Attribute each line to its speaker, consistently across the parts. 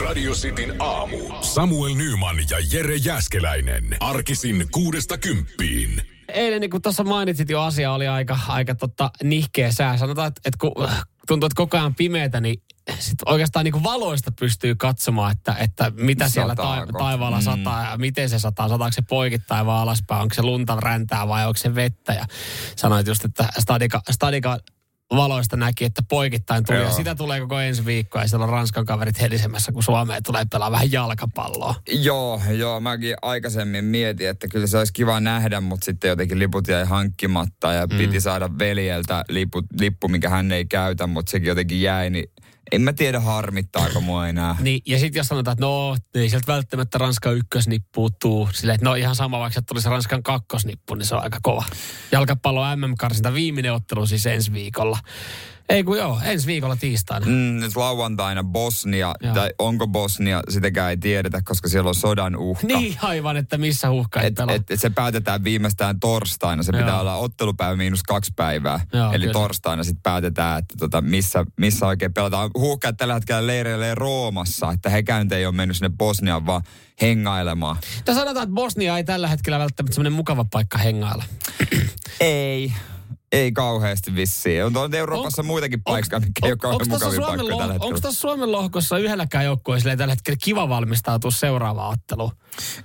Speaker 1: Radio Cityn aamu. Samuel Nyman ja Jere Jäskeläinen. Arkisin kuudesta kymppiin.
Speaker 2: Eilen, niin kuin tuossa mainitsit jo, asia oli aika, aika totta, nihkeä sää. Sanotaan, että, että kun tuntuu, että koko ajan pimeätä, niin sit oikeastaan niin kuin valoista pystyy katsomaan, että, että mitä siellä ta- taivaalla mm. sataa ja miten se sataa. Sataako se poikittain vai alaspäin, onko se lunta räntää vai onko se vettä. Ja sanoit just, että Stadika, Stadika valoista näki, että poikittain tuli. Joo. Ja sitä tulee koko ensi viikko ja siellä on Ranskan kaverit helisemässä, kun Suomeen tulee pelaa vähän jalkapalloa.
Speaker 3: Joo, joo. Mäkin aikaisemmin mietin, että kyllä se olisi kiva nähdä, mutta sitten jotenkin liput jäi hankkimatta ja mm. piti saada veljeltä lippu, lippu, mikä hän ei käytä, mutta sekin jotenkin jäi, niin en mä tiedä harmittaako mua enää.
Speaker 2: niin, ja sitten jos sanotaan, että no, ei sieltä välttämättä Ranskan ykkösnippu tuu. Silleen, että no ihan sama, vaikka tulisi Ranskan kakkosnippu, niin se on aika kova. Jalkapallo MM-karsinta viimeinen ottelu siis ensi viikolla. Ei kun joo, ensi viikolla tiistaina.
Speaker 3: Mm, nyt lauantaina Bosnia, joo. tai onko Bosnia, sitäkään ei tiedetä, koska siellä on sodan uhka.
Speaker 2: Niin aivan, että missä uhka
Speaker 3: et, et, et se päätetään viimeistään torstaina. Se joo. pitää olla ottelupäivä miinus kaksi päivää. Joo, Eli kyllä. torstaina sitten päätetään, että tota, missä, missä oikein pelataan. Huuhkajat tällä hetkellä leireilee Roomassa, että hekään ei ole mennyt sinne Bosniaan, vaan hengailemaan.
Speaker 2: Tässä sanotaan, että Bosnia ei tällä hetkellä välttämättä semmoinen mukava paikka hengailla.
Speaker 3: ei. Ei kauheasti vissiin. On Euroopassa on, muitakin paikkoja, mikä ei ole kauhean mukavia paikkoja tällä hetkellä.
Speaker 2: Onko tuossa Suomen lohkossa yhdelläkään joukkueella tällä hetkellä kiva valmistautua seuraavaan otteluun?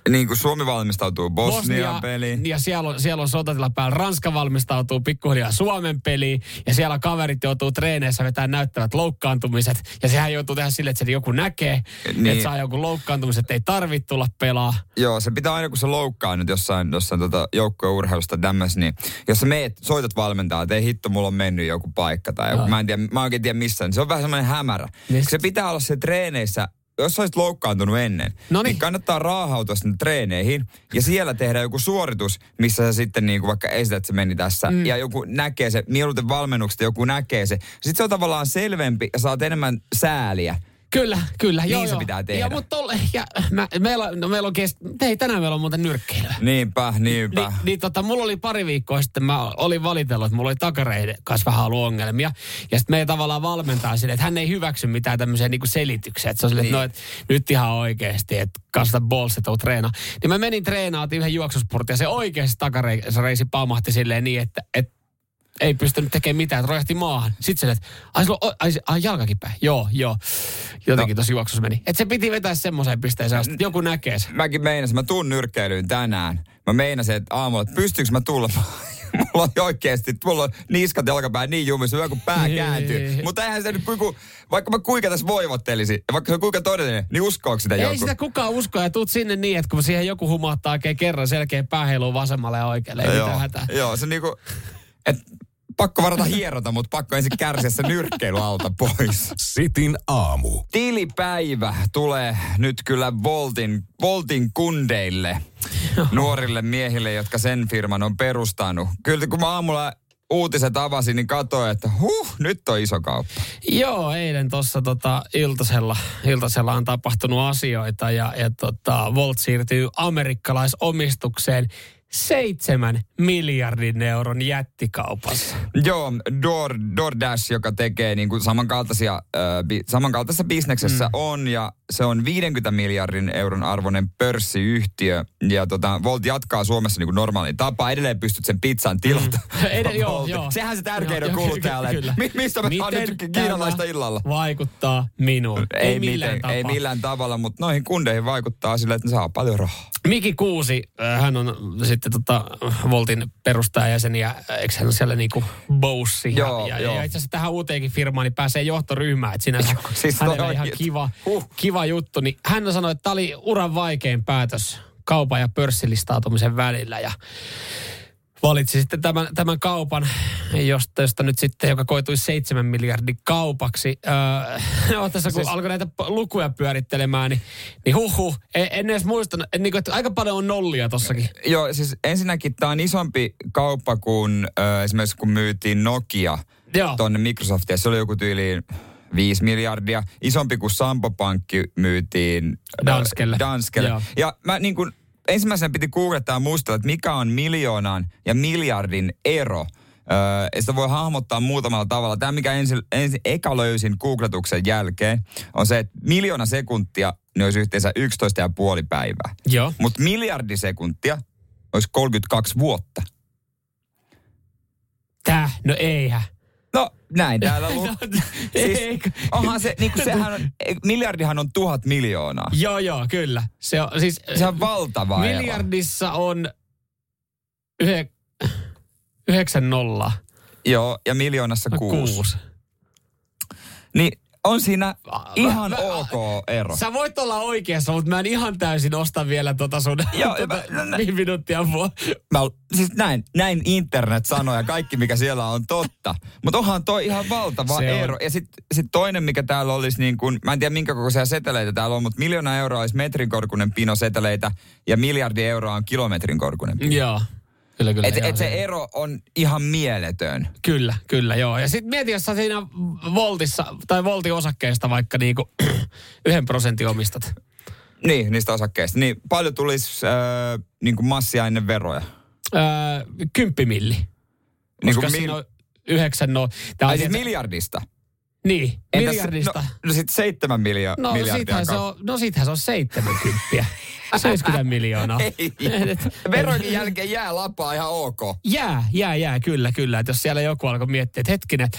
Speaker 3: Niin kuin Suomi valmistautuu Bosnian peliin.
Speaker 2: Ja siellä on, siellä on sotatila päällä. Ranska valmistautuu pikkuhiljaa Suomen peliin. Ja siellä kaverit joutuu treeneissä vetämään näyttävät loukkaantumiset. Ja sehän joutuu tehdä sille, että se joku näkee, niin. että saa joku loukkaantumiset, ei tarvitse tulla pelaa.
Speaker 3: Joo, se pitää aina kun se loukkaa nyt jossain, jossain tota joukkueurheilusta tämmöis, niin jos sä meet, soitat valmentaa, että ei hitto, mulla on mennyt joku paikka tai joku, mä en tiedä, mä oikein tiedä missä, niin se on vähän semmoinen hämärä. Niin. Se pitää olla se treeneissä jos sä olisit loukkaantunut ennen, Noniin. niin kannattaa raahautua sinne treeneihin ja siellä tehdä joku suoritus, missä sä sitten niin kuin vaikka esität, että se meni tässä mm. ja joku näkee se, mieluiten valmennuksesta joku näkee se. Sitten se on tavallaan selvempi ja saat enemmän sääliä
Speaker 2: Kyllä, kyllä.
Speaker 3: Niin
Speaker 2: joo,
Speaker 3: se joo. pitää tehdä.
Speaker 2: Ja, mutta tolle, ja mä, meillä, no, meillä on kest... Hei, tänään meillä on muuten nyrkkeilyä.
Speaker 3: Niinpä, niinpä. Ni,
Speaker 2: niin tota, mulla oli pari viikkoa sitten, mä olin valitellut, että mulla oli takareiden kanssa vähän ollut ongelmia. Ja sitten me tavallaan valmentaa sille, että hän ei hyväksy mitään tämmöisiä niinku selityksiä. Että se on sille, niin. että no, et, nyt ihan oikeasti, että kasvata balls, että treena. Niin mä menin treenaamaan yhden juoksusportin ja se oikeasti takareisi pamahti silleen niin, että, että ei pystynyt tekemään mitään, että rojahti maahan. Sitten se, että ai, ai, ai, ai jalkakin päin. Joo, joo. Jotenkin no. tosi juoksussa meni. Että se piti vetää semmoiseen pisteeseen, että joku näkee sen.
Speaker 3: Mäkin meinasin, mä tuun nyrkkeilyyn tänään. Mä meinasin, että aamulla, että pystyykö mä tulla mulla on oikeasti, mulla on niskat jalkapää niin jumissa, hyvä kun pää kääntyy. Mutta eihän se nyt, kun, vaikka mä kuinka tässä voivottelisin, ja vaikka se on kuinka todellinen, niin uskoako sitä
Speaker 2: Ei
Speaker 3: joku?
Speaker 2: sitä kukaan usko, ja tuut sinne niin, että kun siihen joku humahtaa oikein kerran selkeä pääheiluun vasemmalle ja oikealle, ei
Speaker 3: mitään hätää. Joo, se niinku, että pakko varata hierota, mutta pakko ensin kärsiä se nyrkkeily alta pois.
Speaker 1: Sitin aamu.
Speaker 3: Tilipäivä tulee nyt kyllä Voltin, Voltin kundeille, nuorille miehille, jotka sen firman on perustanut. Kyllä kun mä aamulla uutiset avasin, niin katsoin, että huh, nyt on iso kauppa.
Speaker 2: Joo, eilen tuossa tota, iltasella, iltasella on tapahtunut asioita ja, ja tota, Volt siirtyy amerikkalaisomistukseen seitsemän miljardin euron jättikaupassa.
Speaker 3: Joo, Door, DoorDash, joka tekee niin kuin samankaltaisia, äh, bi, samankaltaisessa bisneksessä mm. on, ja se on 50 miljardin euron arvoinen pörssiyhtiö. Ja tota, Volt jatkaa Suomessa niin kuin normaali tapa. Edelleen pystyt sen pizzan tilata. Mm.
Speaker 2: Edell- joo, joo.
Speaker 3: Sehän se tärkein on kuluttajalle. Mi- mistä me saan nyt kiinalaista illalla?
Speaker 2: vaikuttaa minuun?
Speaker 3: Ei, ei millään miten, Ei millään tavalla, mutta noihin kundeihin vaikuttaa sillä, että ne saa paljon rahaa.
Speaker 2: Miki Kuusi, hän on sitten tota Voltin perustajajäsen ja eikö hän ole siellä niinku boussi. Joo, ja, joo. ja, itse asiassa tähän uuteenkin firmaan niin pääsee johtoryhmään, että sinänsä siis hänellä on ihan kiva, huh. kiva juttu. Niin hän sanoi, että tämä oli uran vaikein päätös kaupan ja pörssilistautumisen välillä ja valitsi sitten tämän, tämän kaupan, josta, josta nyt sitten, joka koitui seitsemän miljardin kaupaksi. Öö, tässä kun siis... alkoi näitä lukuja pyörittelemään, niin, niin huhu, en, en edes muista, niin kuin, että aika paljon on nollia tossakin.
Speaker 3: Joo, siis ensinnäkin tämä on isompi kauppa kuin ö, esimerkiksi kun myytiin Nokia tuonne Microsoftiin. Se oli joku tyyliin 5 miljardia. Isompi kuin Sampo Pankki myytiin
Speaker 2: Danskelle.
Speaker 3: Danskelle. Ja mä niin kuin, ensimmäisenä piti googlettaa ja muistella, että mikä on miljoonan ja miljardin ero. Öö, sitä voi hahmottaa muutamalla tavalla. Tämä, mikä ensin, ensin eka löysin googletuksen jälkeen, on se, että miljoona sekuntia ne olisi yhteensä 11,5 päivää.
Speaker 2: Joo.
Speaker 3: Mutta miljardi sekuntia olisi 32 vuotta.
Speaker 2: Tää? No eihän.
Speaker 3: No näin täällä lu- no, siis, onhan se, niin kuin sehän on, miljardihan on tuhat miljoonaa.
Speaker 2: Joo, joo, kyllä. Se on, siis,
Speaker 3: se on valtava
Speaker 2: Miljardissa ero. on yhe, yhdeksän nolla.
Speaker 3: Joo, ja miljoonassa kuusi. kuusi. Niin on siinä ihan mä, ok ero.
Speaker 2: Sä voit olla oikeassa, mutta mä en ihan täysin osta vielä tota sun Joo, tota, mä, nä, minuuttia vuo.
Speaker 3: Mä, siis näin, näin internet sanoo ja kaikki mikä siellä on totta. Mutta onhan toi ihan valtava Se ero. On. Ja sitten sit toinen mikä täällä olisi niin kuin, mä en tiedä minkä kokoisia seteleitä täällä on, mutta miljoona euroa olisi metrin korkunen pino seteleitä ja miljardi euroa on kilometrin korkunen pino.
Speaker 2: Joo. Kyllä, kyllä.
Speaker 3: Et, et se ero on ihan mieletön.
Speaker 2: Kyllä, kyllä, joo. Ja sitten mieti, jos sä siinä voltissa tai voltiosakkeesta vaikka niinku yhden prosentin omistat.
Speaker 3: Niin, niistä osakkeista. Niin paljon tulisi äh, niinku massia ennen veroja?
Speaker 2: Äh, kymppimilli. Niin Koska mil... siinä on yhdeksän no...
Speaker 3: Tää Ai siis miljardista?
Speaker 2: Niin, Entäs, miljardista.
Speaker 3: No, no sit seitsemän miljo- no, miljardia.
Speaker 2: Se on, no sittenhän se on 70 70 miljoonaa. Ei.
Speaker 3: Verojen jälkeen jää lapaa ihan ok.
Speaker 2: Jää, jää, jää, kyllä, kyllä. Et jos siellä joku alkoi miettiä, että hetkinen,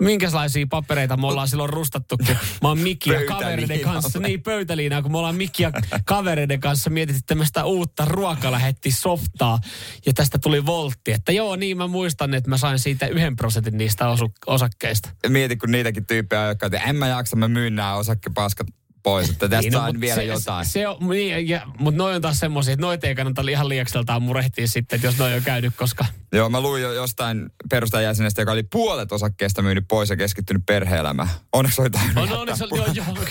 Speaker 2: minkälaisia papereita me ollaan silloin rustattu, kun mä oon Mikki ja kavereiden kanssa, niin pöytäliinaa, kun me ollaan Mikki ja kavereiden kanssa mietitty tämmöistä uutta ruokalähetti softaa, ja tästä tuli voltti. Että joo, niin mä muistan, että mä sain siitä yhden prosentin niistä osu- osakkeista.
Speaker 3: Mieti, kun niitäkin tyyppejä, jotka että en mä jaksa, mä myyn nämä osakkepaskat pois, että tästä niin, no, on vielä se, jotain.
Speaker 2: Se, se on, niin, ja, mutta noin on taas semmoisia, että noita ei kannata ihan liiakseltaan murehtia sitten, että jos noin on käynyt, koska...
Speaker 3: Joo, mä luin jo jostain perustajajäsenestä, joka oli puolet osakkeesta myynyt pois ja keskittynyt perhe-elämään. Onneksi oli tainnut
Speaker 2: On, onneksi oli, joo, joo,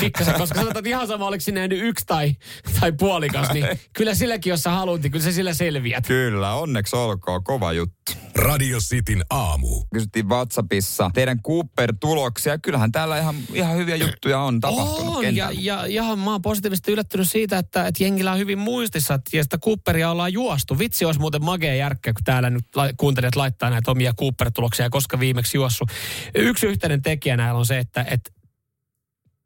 Speaker 2: pikkasen, koska sanotaan, että ihan sama, oliko sinne jäänyt yksi tai, tai puolikas, niin kyllä silläkin, jos sä haluat, niin kyllä se sillä selviät.
Speaker 3: Kyllä, onneksi olkoon, kova juttu.
Speaker 1: Radio Cityn aamu.
Speaker 3: Kysyttiin WhatsAppissa teidän Cooper-tuloksia. Kyllähän täällä ihan, ihan hyviä juttuja on tapahtunut
Speaker 2: On, ja, ja, ja mä oon positiivisesti yllättynyt siitä, että, että jengillä on hyvin muistissa, että, sitä Cooperia ollaan juostu. Vitsi olisi muuten magea järkkä, kun täällä nyt kuuntelijat laittaa näitä omia Cooper-tuloksia, koska viimeksi juossu. Yksi yhteinen tekijä näillä on se, että, että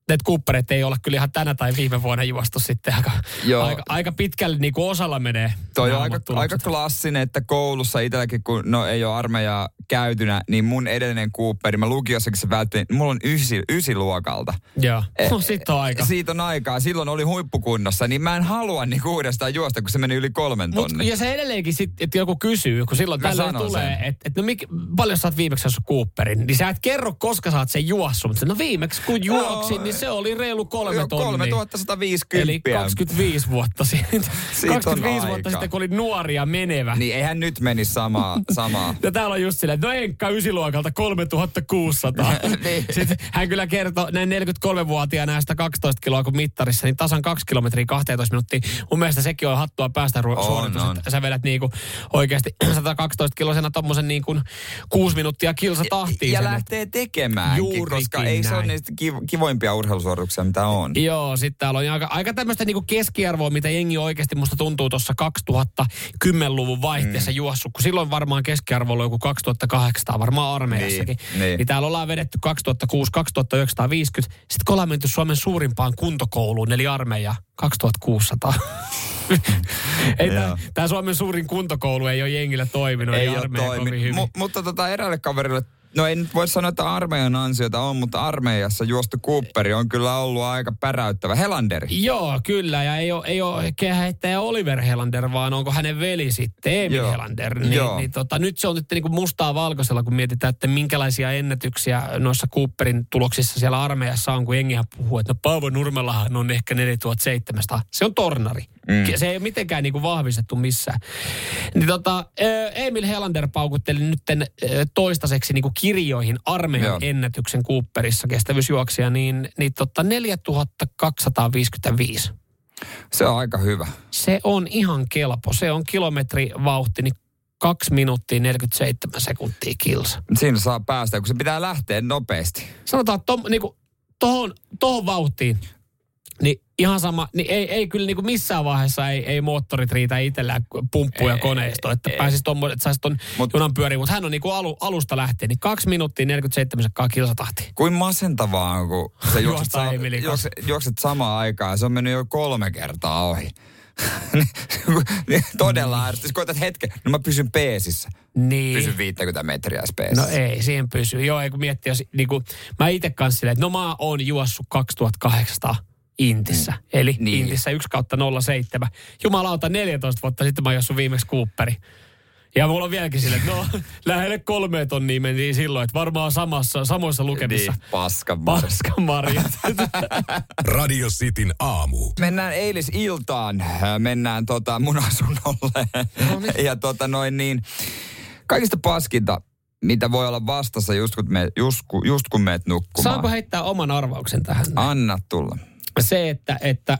Speaker 2: että Cooperit ei olla kyllä ihan tänä tai viime vuonna juostu sitten aika, Joo. aika, aika pitkälle niin kuin osalla menee.
Speaker 3: Toi on aika, aika klassinen, että koulussa itselläkin, kun no ei ole armeijaa käytynä, niin mun edellinen Cooperi, mä lukiossakin se vältti, niin mulla on ysi, ysi luokalta.
Speaker 2: Joo, e, no, siitä on aika.
Speaker 3: Siitä on aikaa. Silloin oli huippukunnossa, niin mä en halua niin uudestaan juosta, kun se meni yli kolmen tonnin.
Speaker 2: ja se edelleenkin sit, että joku kysyy, kun silloin tällöin tulee, että et, no mik, paljon sä oot viimeksi Cooperin, niin sä et kerro, koska sä oot sen juossut, mutta no viimeksi kun juoksin, no, niin se oli reilu kolme tonnia.
Speaker 3: 3150.
Speaker 2: Eli 25 vuotta sitten. 25 vuotta sitten, kun oli nuori ja menevä.
Speaker 3: Niin eihän nyt meni samaa. samaa.
Speaker 2: ja täällä on just silleen, no Enkka ysiluokalta 3600. niin. Sitten hän kyllä kertoi näin 43-vuotiaana näistä 12 kiloa kuin mittarissa, niin tasan 2 kilometriä 12 minuuttia. Mun mielestä sekin on hattua päästä ru- suoritus. On. Sä vedät niinku oikeasti 112 kilosena tommosen niin kuin 6 minuuttia kilsa tahtiin.
Speaker 3: Ja, ja lähtee tekemäänkin, koska ei näin. se ole niistä kivoimpia urheilusuorituksia suorituksia, mitä on.
Speaker 2: Joo, sitten täällä on aika, aika tämmöistä niinku keskiarvoa, mitä jengi oikeasti musta tuntuu tuossa 2010-luvun vaihteessa mm. juossut, kun silloin varmaan keskiarvo oli joku 2800, varmaan armeijassakin. Niin, niin. niin täällä ollaan vedetty 2006-2950, sitten kun ollaan menty Suomen suurimpaan kuntokouluun, eli armeija 2600. ei tämä Suomen suurin kuntokoulu ei ole jengillä toiminut, ei, ei ole toiminut.
Speaker 3: M- mutta tota eräälle kaverille No ei nyt voi sanoa, että armeijan ansiota on, mutta armeijassa juostu Cooperi on kyllä ollut aika päräyttävä. Helanderi.
Speaker 2: Joo, kyllä. Ja ei ole, ei ole kehäittäjä Oliver Helander, vaan onko hänen veli sitten Emil Joo. Helander. Niin, Joo. niin tota, nyt se on nyt niin kuin mustaa valkoisella, kun mietitään, että minkälaisia ennätyksiä noissa Cooperin tuloksissa siellä armeijassa on, kun jengihän puhuu, että no Paavo Nurmellahan on ehkä 4700. Se on tornari. Mm. Se ei ole mitenkään niin kuin vahvistettu missään. Niin tota, Emil Helander paukutteli nyt toistaiseksi niin kuin kirjoihin armeijan Joo. ennätyksen Cooperissa kestävyysjuoksia, niin, niin tota 4255.
Speaker 3: Se on aika hyvä.
Speaker 2: Se on ihan kelpo. Se on kilometrivauhti, niin 2 minuuttia 47 sekuntia kilsa.
Speaker 3: Siinä saa päästä, kun se pitää lähteä nopeasti.
Speaker 2: Sanotaan, että to, niin tohon, tohon vauhtiin Niin ihan sama, niin ei, ei kyllä niin kuin missään vaiheessa ei, ei moottorit riitä itsellään pumppuja koneisto, että ei, pääsis ton, että saisi ton Mut, junan pyöriin. Mutta hän on niin kuin alu, alusta lähtien, niin kaksi minuuttia 47 sekkaa kilsatahti.
Speaker 3: Kuin masentavaa on, kun sä juokset, sa- juokset, juokset samaan aikaan se on mennyt jo kolme kertaa ohi. Niin, todella mm. ärsytys. Koetat hetken, no mä pysyn peesissä. Niin. Pysyn 50 metriä peesissä.
Speaker 2: No ei, siihen pysy. Joo, ei kun miettii, jos niin kuin, mä itse kanssa silleen, että no mä oon juossut 2800 Intissä. Mm. Eli niin. Intissä 1 kautta 07. Jumalauta, 14 vuotta sitten mä oon juossut viimeksi Cooperi. Ja mulla on vieläkin sille, että no lähelle kolme tonnia mentiin silloin, että varmaan samassa, samoissa lukemissa. Niin,
Speaker 3: paskan
Speaker 2: marjat.
Speaker 1: Radio Cityn aamu.
Speaker 3: Mennään eilisiltaan, mennään tota mun asunnolle. No niin. ja tota noin niin, kaikista paskinta, mitä voi olla vastassa just kun, me, just, just kun meet nukkumaan.
Speaker 2: Saanko heittää oman arvauksen tähän?
Speaker 3: Anna tulla.
Speaker 2: Se, että, että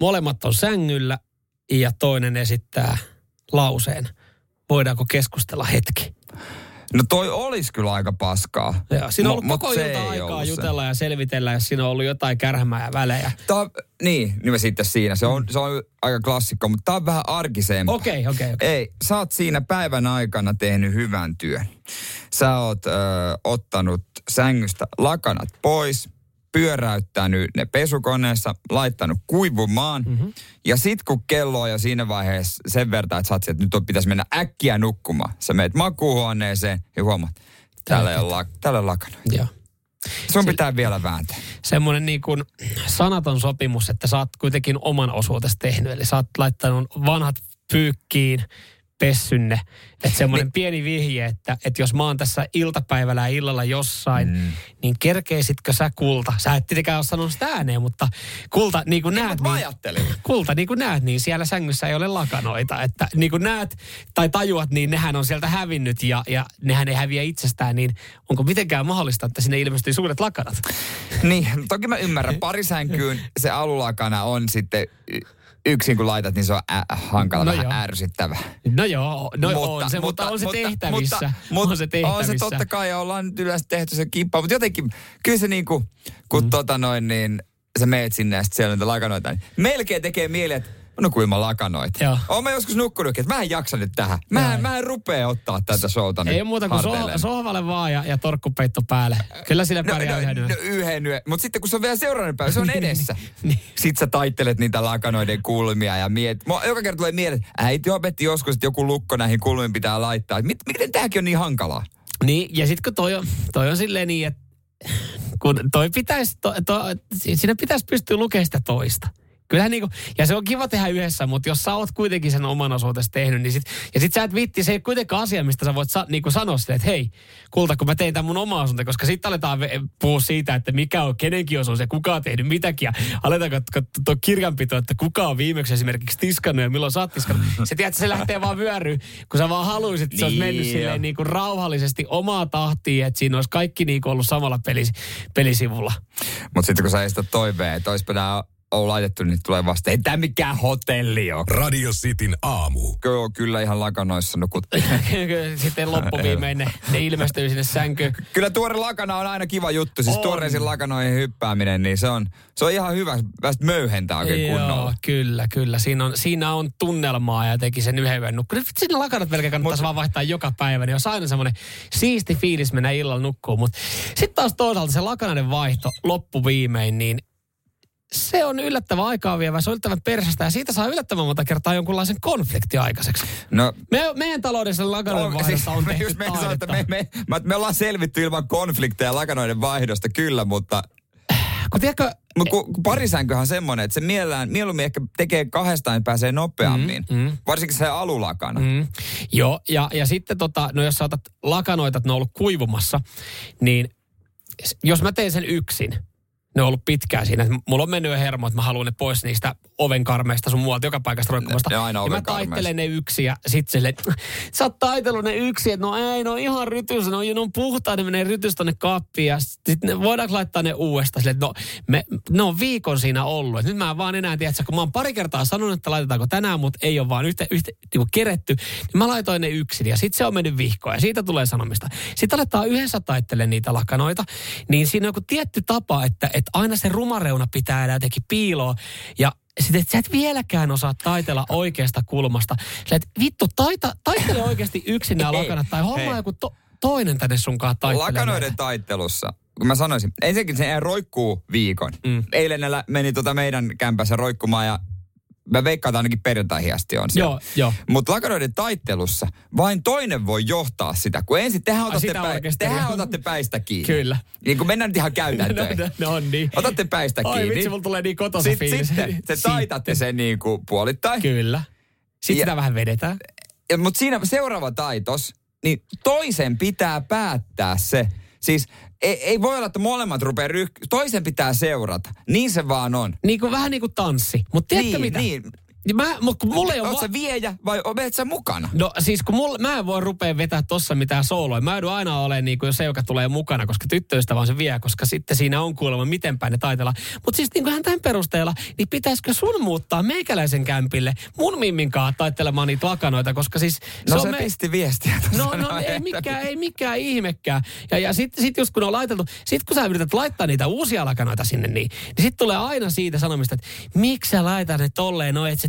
Speaker 2: molemmat on sängyllä ja toinen esittää lauseen – voidaanko keskustella hetki?
Speaker 3: No toi olisi kyllä aika paskaa.
Speaker 2: Joo, siinä on ollut koko ilta aikaa jutella se. ja selvitellä, jos siinä on ollut jotain kärhmää ja välejä.
Speaker 3: Tää, niin, niin me sitten siinä. Se on, se on aika klassikko, mutta tämä on vähän arkisempaa.
Speaker 2: Okei, okay, okei, okay, okay.
Speaker 3: Ei, sä oot siinä päivän aikana tehnyt hyvän työn. Sä oot ö, ottanut sängystä lakanat pois, pyöräyttänyt ne pesukoneessa, laittanut kuivumaan. Mm-hmm. Ja sit kun kello on jo siinä vaiheessa sen verran, että sä oot, että nyt on, pitäisi mennä äkkiä nukkumaan. Sä meet makuuhuoneeseen ja huomaat, täällä ei ole, täällä on lakana.
Speaker 2: Joo.
Speaker 3: Sun pitää vielä vääntää.
Speaker 2: Semmoinen niin kuin sanaton sopimus, että sä oot kuitenkin oman osuutesi tehnyt. Eli sä oot laittanut vanhat pyykkiin, pessynne. Että semmoinen niin. pieni vihje, että, että jos mä oon tässä iltapäivällä ja illalla jossain, mm. niin kerkeisitkö sä kulta? Sä et tietenkään ole sanonut sitä ääneen, mutta kulta niin kuin niin, näet, niin, kulta niin kuin näet, niin siellä sängyssä ei ole lakanoita. Että niin kuin näet tai tajuat, niin nehän on sieltä hävinnyt ja, ja nehän ei häviä itsestään, niin onko mitenkään mahdollista, että sinne ilmestyy suuret lakanat?
Speaker 3: Niin, toki mä ymmärrän. Parisänkyyn se alulakana on sitten yksin kun laitat, niin se on ä- hankala, no vähän ärsyttävä.
Speaker 2: No joo, no mutta, on se, mutta, mutta on se tehtävissä. Mutta,
Speaker 3: mutta, on se tehtävissä. On se totta kai, ja ollaan nyt yleensä tehty se kippa, mutta jotenkin, kyllä se niin kuin, kun mm. tota noin, niin sä meet sinne ja sitten siellä on niitä lakanoita, niin melkein tekee mieli, että No kuinka lakanoit. Joo. Oon mä joskus nukkunut, että mä en jaksa nyt tähän. Mä en, mä en rupea ottaa tätä showta
Speaker 2: Ei muuta kuin so, sohvalle vaan ja, ja torkkupeitto päälle. Kyllä sillä no, pärjää no, yhden
Speaker 3: no, yhden yön. Mutta sitten kun se on vielä seuraavana päivä, se on edessä. niin. Sitten sä taittelet niitä lakanoiden kulmia ja miet. Mua joka kerta tulee mieleen, että äiti opetti joskus, että joku lukko näihin kulmiin pitää laittaa. Mit, miten tämäkin on niin hankalaa?
Speaker 2: Niin, ja sitten kun toi on, toi on silleen niin, että kun toi pitäisi, to, to, siinä pitäisi pystyä lukemaan sitä toista. Kyllähän niinku, ja se on kiva tehdä yhdessä, mutta jos sä oot kuitenkin sen oman osuutesi tehnyt, niin sit, ja sit sä et vitti, se ei kuitenkaan asia, mistä sä voit sa, niinku sanoa sille, että hei, kulta, kun mä tein tämän mun oma osuuden, koska sitten aletaan puhua siitä, että mikä on kenenkin osuus ja kuka on tehnyt mitäkin, ja aletaan tuo kirjanpito, että kuka on viimeksi esimerkiksi tiskannut ja milloin sä oot tiskannut. Se tiedät, se lähtee vaan vyöryy, kun sä vaan haluaisit, että se olisi mennyt niin silleen niinku rauhallisesti omaa tahtiin, että siinä olisi kaikki niinku ollut samalla pelis, pelisivulla.
Speaker 3: Mutta sitten kun sä esität toiveen, että olisipa nämä on laitettu, niin tulee vasta, ei tämä mikään hotelli ole.
Speaker 1: Radio Cityn aamu.
Speaker 3: Joo, kyllä ihan lakanoissa nukut.
Speaker 2: Sitten loppuviimein ne, ne ilmestyy sinne sänkyyn.
Speaker 3: Kyllä tuore lakana on aina kiva juttu. Siis tuoreisiin lakanoihin hyppääminen, niin se on, se on ihan hyvä. Västä möyhentää oikein Joo, kunnolla.
Speaker 2: kyllä, kyllä. Siinä on, siinä on tunnelmaa ja teki sen yhden yön nukkuu. Sinne lakanat melkein kannattaisi Mut, vaan vaihtaa joka päivä. Niin on aina semmoinen siisti fiilis mennä illalla nukkuun. Mutta sitten taas toisaalta se lakanaiden vaihto loppuviimein, niin se on yllättävän aikaa vievä, se on yllättävän persästä ja siitä saa yllättävän monta kertaa jonkunlaisen konflikti aikaiseksi. No, me, meidän taloudessa lakanoiden no, vaihdosta siis, on tehty me,
Speaker 3: sanoo, että me, me, me, me, ollaan selvitty ilman konflikteja lakanoiden vaihdosta, kyllä, mutta...
Speaker 2: Kun tiedätkö,
Speaker 3: Mutta kun, kun parisänkyhän on semmoinen, että se mielellään, mieluummin ehkä tekee kahdestaan, niin pääsee nopeammin. Mm, mm. Varsinkin se alulakana. Mm.
Speaker 2: Joo, ja, ja sitten tota, no jos sä otat lakanoita, että ne on ollut kuivumassa, niin jos mä teen sen yksin, ne on ollut pitkään siinä. Mulla on mennyt jo hermo, että mä haluan ne pois niistä ovenkarmeista sun muualta joka paikasta roikkumasta.
Speaker 3: Ne, ne aina
Speaker 2: ja mä taittelen ne yksi ja sit silleen, sä oot taitellut ne yksi, että no ei, no ihan rytys, no, ne on puhtaa, ne menee rytys tonne kaappiin ja sit ne, voidaanko laittaa ne uudestaan silleen, että no, me, ne on viikon siinä ollut. Et nyt mä en vaan enää tiedä, että kun mä oon pari kertaa sanonut, että laitetaanko tänään, mutta ei ole vaan yhtä, yhtä niin keretty, niin mä laitoin ne yksin ja sit se on mennyt vihkoon ja siitä tulee sanomista. Sitten aletaan yhdessä taittelemaan niitä lakanoita, niin siinä on joku tietty tapa, että että aina se rumareuna pitää jäädä jotenkin piiloon. Ja sitten, että sä et vieläkään osaa taitella oikeasta kulmasta. Sä et vittu, taita, taitele oikeasti yksin nämä lakanat tai homma joku to, toinen tänne sunkaan taittelemaan.
Speaker 3: Lakanoiden taittelussa kun mä sanoisin, ensinnäkin se roikkuu viikon. Mm. Eilen meni tota meidän kämpässä roikkumaan ja Mä veikkaan, että ainakin perjantai asti on siellä.
Speaker 2: Joo, joo.
Speaker 3: Mutta lakanoiden taittelussa vain toinen voi johtaa sitä. Kun ensin tehän otatte, pä- tehän otatte päistä kiinni.
Speaker 2: Kyllä.
Speaker 3: Niin kun mennään nyt ihan käytäntöön.
Speaker 2: no, no, on niin.
Speaker 3: Otatte päistä
Speaker 2: Ai,
Speaker 3: kiinni.
Speaker 2: Ai vitsi, mulla tulee niin kotosa
Speaker 3: Sitten, sitten te taitatte sen niin kuin puolittain.
Speaker 2: Kyllä. Sitten ja, sitä vähän vedetään.
Speaker 3: Mutta siinä seuraava taitos, niin toisen pitää päättää se. Siis ei, ei voi olla, että molemmat rupeaa ryh... Toisen pitää seurata. Niin se vaan on.
Speaker 2: Niin kuin, vähän niin kuin tanssi. Mutta tiedätkö
Speaker 3: niin,
Speaker 2: mitä?
Speaker 3: Niin.
Speaker 2: Niin mä, kun mulla ei ole...
Speaker 3: Va- viejä vai olet sä mukana?
Speaker 2: No siis kun mulla, mä en voi rupea vetää tossa mitään sooloja. Mä joudun aina olemaan niin kuin se, joka tulee mukana, koska tyttöystä vaan se vie, koska sitten siinä on kuulemma miten päin ne taitella. Mutta siis niin kuin tämän perusteella, niin pitäisikö sun muuttaa meikäläisen kämpille mun mimminkaan taittelemaan niitä lakanoita, koska siis...
Speaker 3: Se no se me... pisti viestiä
Speaker 2: No, no ei mikään, ei mikään ihmekään. Ja, ja sitten sit just kun on laiteltu, sitten kun sä yrität laittaa niitä uusia lakanoita sinne, niin, niin sitten tulee aina siitä sanomista, että miksi sä laitat ne tolleen, no et se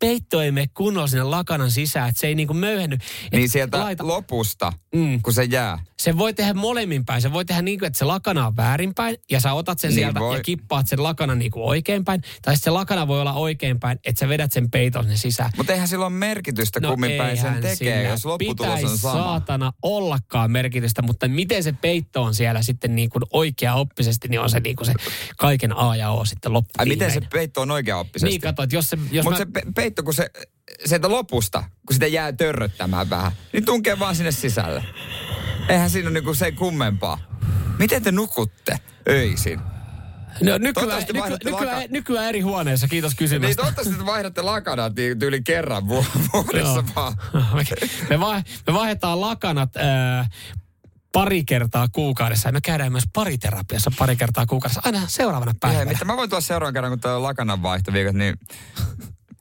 Speaker 2: peitto ei mene kunnolla sinne lakanan sisään, että se ei niinku möyhenny.
Speaker 3: Niin sieltä laita... lopusta, mm. kun se jää.
Speaker 2: Se voi tehdä molemmin päin. Se voi tehdä niin kuin, että se lakana on väärinpäin ja sä otat sen niin sieltä voi. ja kippaat sen lakanan niin kuin oikeinpäin. Tai se lakana voi olla oikeinpäin, että sä vedät sen peiton sinne sisään.
Speaker 3: Mutta eihän sillä ole merkitystä, no kummin päin sen tekee, jos lopputulos on sama.
Speaker 2: saatana ollakaan merkitystä, mutta miten se peitto on siellä sitten niin kuin oikea oppisesti, niin on se niin kuin se kaiken A ja O sitten loppu.
Speaker 3: Ai miten se peitto on oikea oppisesti?
Speaker 2: Niin, kato, että jos se... Jos
Speaker 3: mä... se pe- peitto, kun se sieltä lopusta, kun sitä jää törröttämään vähän, niin tunkee vaan sinne sisälle. Eihän siinä ole niinku se kummempaa. Miten te nukutte öisin?
Speaker 2: No, nykyään, nyky, nykyään, laka... nykyään eri huoneessa, kiitos kysymästä.
Speaker 3: Niin toivottavasti te vaihdatte lakanat tyyli kerran vuodessa vaan.
Speaker 2: me, vai, me vaihdetaan lakanat äh, pari kertaa kuukaudessa. Ja me käydään myös pariterapiassa pari kertaa kuukaudessa. Aina seuraavana päivänä.
Speaker 3: Mitä mä voin tuoda seuraavan kerran, kun tuo on lakanan vaihtoviikot, niin